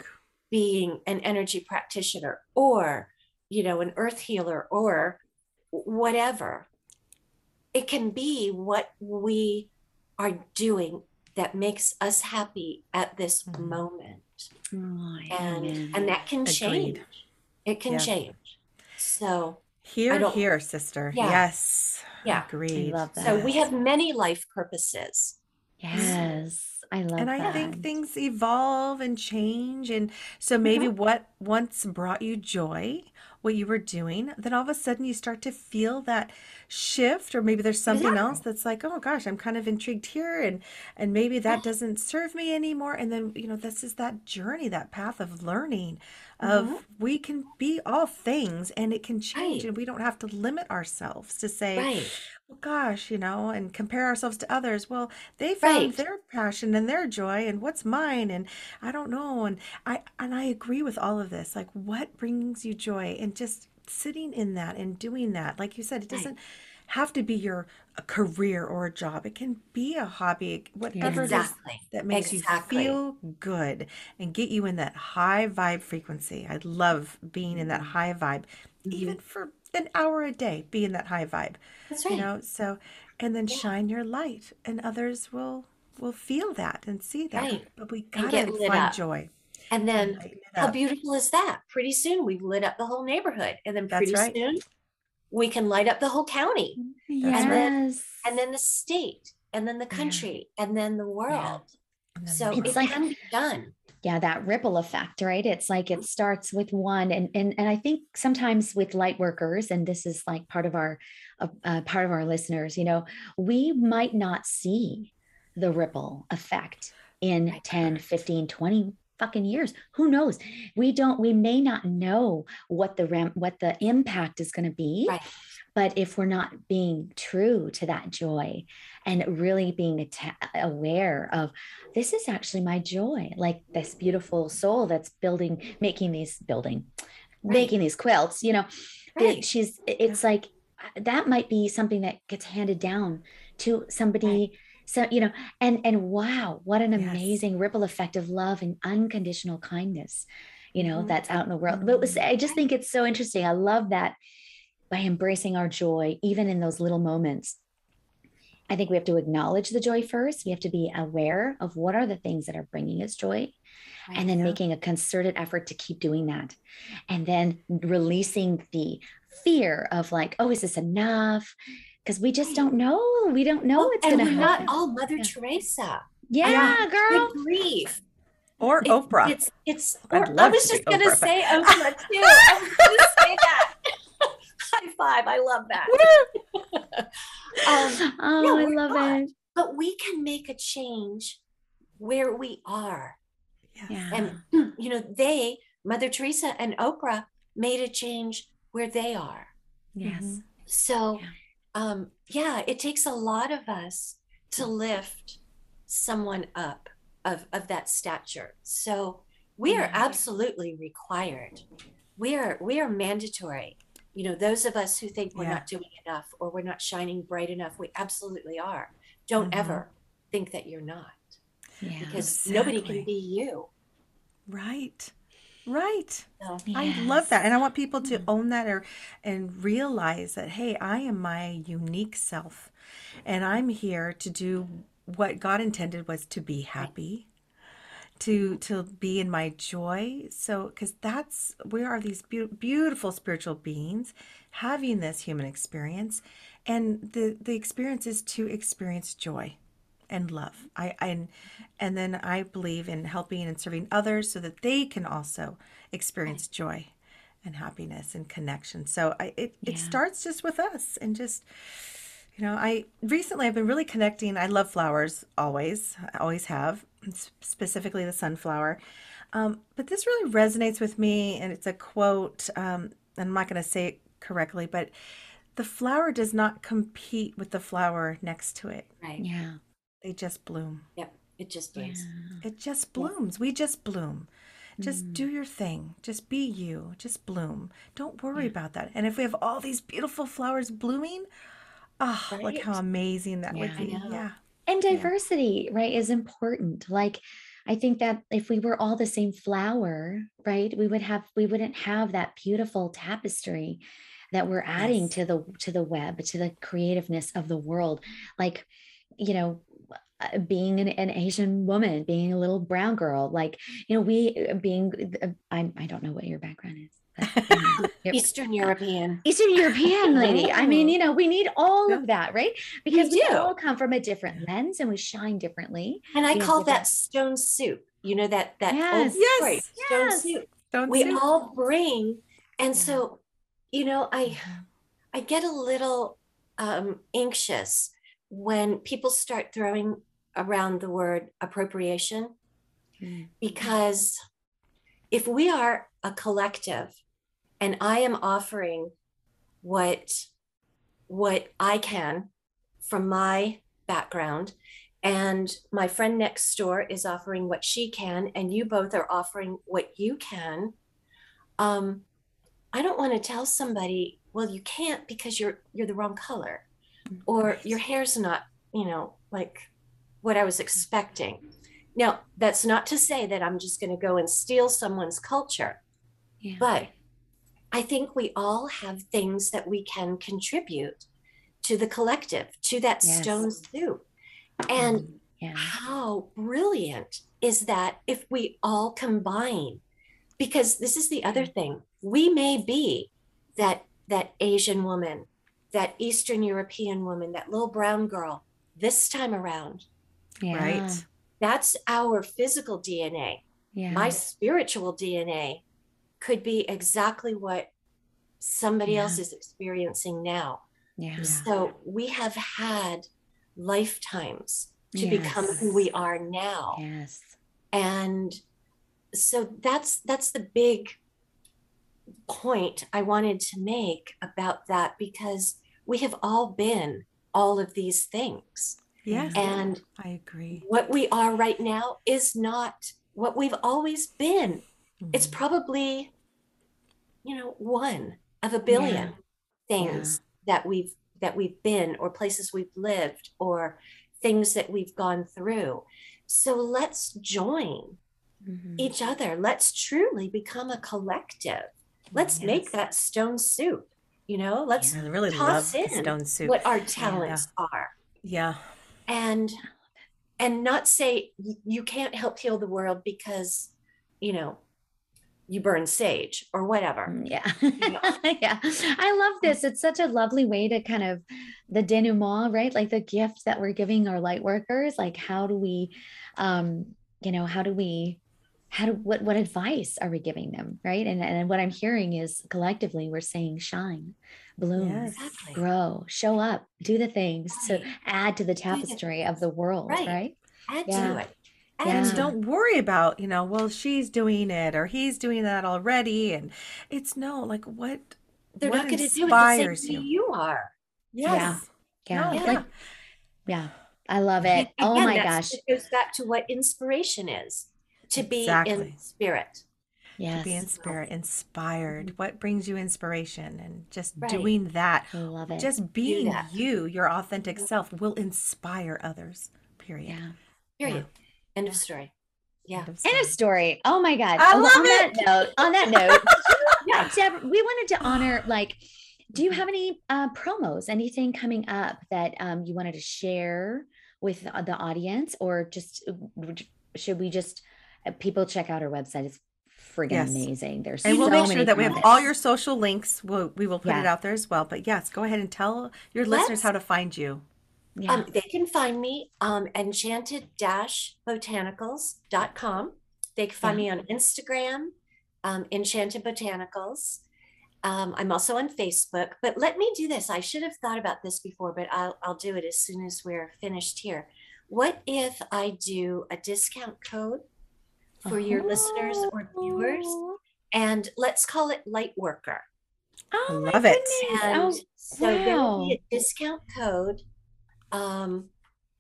being an energy practitioner or, you know, an earth healer or whatever. It can be what we are doing that makes us happy at this Mhm. moment. Oh, And amen. and that can change. Agreed. It can Yeah. change. So Here, here, sister. Yeah. Yes. Yeah. Agreed. love that. so we have many life purposes. yes i love that. and I that think things evolve and change. And so maybe Mm-hmm. what once brought you joy, what you were doing, then all of a sudden you start to feel that shift, or maybe there's something else that's like, oh gosh, I'm kind of intrigued here, and and maybe that doesn't serve me anymore. And then you know, this is that journey, that path of learning, of Mhm. we can be all things, and it can change, Right. and we don't have to limit ourselves to say, Right. well, gosh, you know, and compare ourselves to others. Well, they found Right. their passion and their joy, and what's mine? And I don't know. And I and I agree with all of this. Like, what brings you joy? And just sitting in that and doing that. Like you said, it doesn't have to be your a career or a job. It can be a hobby, whatever it is Exactly. that makes Exactly. you feel good and get you in that high vibe frequency. I love being in that Mm-hmm. high vibe, even for an hour a day, be in that high vibe That's right. you know so and then Yeah. shine your light and others will will feel that and see that Right. but we gotta find up. joy And and then how beautiful is that? Pretty soon we've lit up the whole neighborhood. And then pretty right. soon we can light up the whole county. yes. right. and then the state and then the country and then the world And then so It's it like- can be done yeah that ripple effect right it's like it starts with one and and and i think sometimes with light workers and this is like part of our uh, uh, part of our listeners you know we might not see the ripple effect in Right. 10 15 20 fucking years. Who knows? We don't we may not know what the ram what the impact is going to be Right. but if we're not being true to that joy and really being aware of this is actually my joy like this beautiful soul that's building making these building Right. making these quilts you know right. she's it's like uh, that might be something that gets handed down to somebody so you know and and wow what an Yes. amazing ripple effect of love and unconditional kindness you know Mhm. that's out in the world. But was- i just think it's so interesting. I love that by embracing our joy even in those little moments i think we have to acknowledge the joy first. We have to be aware of what are the things that are bringing us joy and then Yeah. making a concerted effort to keep doing that. And then releasing the fear of like oh is this enough because we just don't know we don't know Well, what's and going to we're happen not all mother Yeah. teresa yeah girl good grief or It- Oprah. It's it's. I'd Or, I was just gonna Oprah, but- say Oprah too. I was gonna say that. High five! I love that. um, oh i love not. it but we can make a change where we are, yeah and you know, they, Mother Teresa and Oprah, made a change where they are. yes So, Yeah. Um, yeah, it takes a lot of us to lift someone up of, of that stature. So we are absolutely required. We are we are mandatory. You know, those of us who think we're Yeah. not doing enough or we're not shining bright enough, we absolutely are. Don't Mhm. ever think that you're not yeah because nobody can be you. Right. Right. So, I love that. And I want people to Mm. own that or and realize that hey, I am my unique self and I'm here to do what God intended was to be happy. To to be in my joy. So cuz that's we are these beau- beautiful spiritual beings having this human experience and the the experience is to experience joy and love. I, I and and then I believe in helping and serving others so that they can also experience joy and happiness and connection. So I it, it starts just with us and just you know, I recently I've been really connecting. I love flowers always. I always have, specifically the sunflower. Um, but this really resonates with me, and it's a quote. Um, and I'm not going to say it correctly, but the flower does not compete with the flower next to it. right. yeah They just bloom. Yep. It just yeah blooms. It just blooms. We just bloom. Just Mm. do your thing. Just be you. Just bloom. Don't worry Yeah. about that. And if we have all these beautiful flowers blooming, oh, look how amazing that Yeah. would be. Yeah. and Yeah. diversity right is important like i think that if we were all the same flower right we would have we wouldn't have that beautiful tapestry that we're adding Yes. to the to the web to the creativeness of the world like you know uh, being an, an asian woman being a little brown girl like you know we uh, being uh, I, I don't know what your background is but, you Eastern European. Eastern European lady. I mean, you know, we need all of that, right? Because we, do. all come from a different lens and we shine differently. And I call that- that stone soup. You know that that Yes. old story, stone Yes. soup. Don't We you? all bring, and Yeah. so, you know, I. I get a little um, anxious when people start throwing around the word appropriation Mm. because if we are a collective and I am offering what what I can from my background and my friend next door is offering what she can and you both are offering what you can um I don't want to tell somebody well you can't because you're you're the wrong color or your hair's not you know like what I was expecting now that's not to say that I'm just going to go and steal someone's culture Yeah. but I think we all have things that we can contribute to the collective, to that Yes. stone soup. And Mm, yeah. how brilliant is that if we all combine? Because this is the other thing. We may be that that Asian woman, that Eastern European woman, that little brown girl, this time around. Yeah. Right. That's our physical DNA. Yeah. My spiritual DNA could be exactly what somebody Yeah. else is experiencing now. yeah. Yeah. So we have had lifetimes to become who we are now. Yes. And so that's that's the big point I wanted to make about that because we have all been all of these things. Yes. And I agree. what we are right now is not what we've always been. It's Mhm. probably, you know, one of a billion things that we've that we've been or places we've lived or things that we've gone through. So let's join Mhm. each other. Let's truly become a collective. Let's make that stone soup. You know, let's I really toss love in stone soup. what our talents are yeah. and and not say you can't help heal the world because you know you burn sage or whatever Mm, Yeah. yeah. I love this. It's such a lovely way to kind of the denouement, right? Like the gift that we're giving our light workers. Like how do we um, you know, how do we how do what what advice are we giving them? Right. And and what I'm hearing is collectively we're saying shine, bloom, Yes. exactly grow, show up, do the things to add to the the- tapestry of the world, Right. right? add Yeah. to it And to don't worry about, you know, well, she's doing it or he's doing that already. And it's no, like what they're what not going to do it the same inspires you? you are Yes. Yeah. No, Yeah. Like, yeah. I love And it. Oh my gosh. it goes back to what inspiration is to be Exactly. in spirit Yes. To be in spirit, inspired. What brings you inspiration? And just Right. doing that, I love it. just being that. you, your authentic self, will inspire others. Period. yeah. period end of story yeah End of End of story. story. Oh my God. I Oh, love on that note, on that note, Yeah. Deb, we wanted to honor, like, do you have any uh, promos, anything coming up that um, you wanted to share with the the audience, or just should we just people check out our website? It's friggin' Yes. amazing. There's And we'll make sure that we have all your social links. We'll, we will put it out there as well. But yes, go ahead and tell your listeners Let's- how to find you. Yeah. Um, they can find me um, enchanted-botanicals.com. They can find me on Instagram, um, Enchanted Botanicals. Um, I'm also on Facebook. But let me do this. I should have thought about this before, but I'll, I'll do it as soon as we're finished here. What if I do a discount code for your listeners or viewers? Oh. And let's call it Lightworker. Oh, my Love it. And Oh, so there will be a discount code. Um,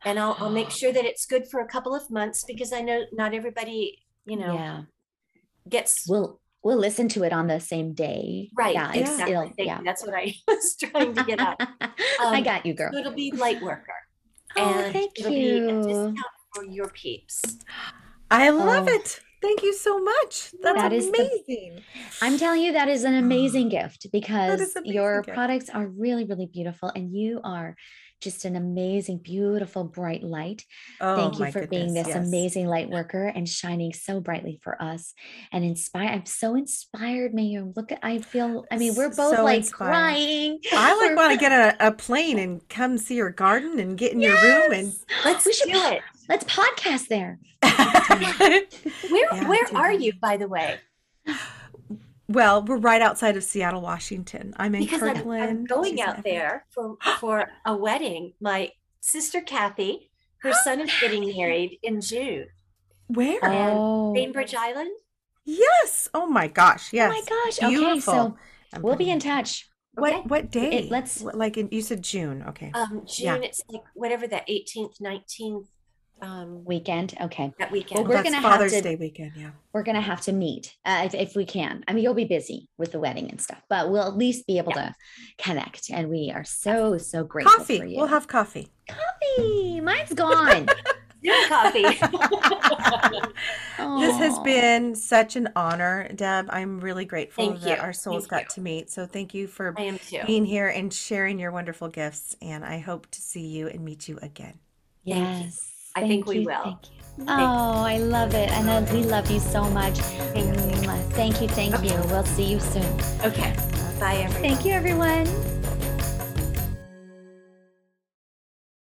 and I'll, I'll make sure that it's good for a couple of months because I know not everybody, you know, yeah. gets We'll we'll listen to it on the same day. right. Yeah. Exactly. it'll, Thank yeah. you. That's what I was trying to get at. I Um, got you, girl. So it'll be Lightworker. Oh, and thank it'll be a you. discount for your peeps. I love Oh. it. Thank you so much. That's That is the- amazing. I'm telling you, that is an amazing gift because amazing your gift. products are really, really beautiful, and you are just an amazing, beautiful, bright light. oh, Thank you for being this yes. amazing light worker and shining so brightly for us and inspire. I'm so inspired, Mayor. Look at, I feel, I mean, we're both so like inspired. crying. I like want to get a, a plane and come see your garden and get in your room and Let's we should do it. Let's podcast there. Where Yeah, where are you, by the way? well, we're right outside of Seattle, Washington. I'm in Because I'm, I'm going She's out there for for a wedding. My sister Kathy, her son is getting married in June. Where? And Oh, Bainbridge Island. yes. Oh my gosh. Yes. Oh my gosh. Okay, so I'm we'll be in touch. What Okay. what day? let's- What- like in, you said June. Okay. Um, Yeah. June. It's like whatever that 18th, 19th um, Weekend. Okay. that weekend. we're That's gonna have Father's to- Day weekend. Yeah. we're gonna have to meet uh, if, if we can. I mean, you'll be busy with the wedding and stuff, but we'll at least be able to connect. And we are so so grateful Coffee. for you. We'll have coffee. coffee. Mine's gone. Zoom coffee. This has been such an honor, Deb. I'm really grateful Thank that you. our souls Thank got you. to meet. So thank you for I am too. being here and sharing your wonderful gifts. And I hope to see you and meet you again. Thank you. yes. I thank think we you, will. Thank you. Oh, I love it. And we love you so much. Mwah. Thank you. Thank you. We'll see you soon. Okay. Bye, everyone. Thank you, everyone.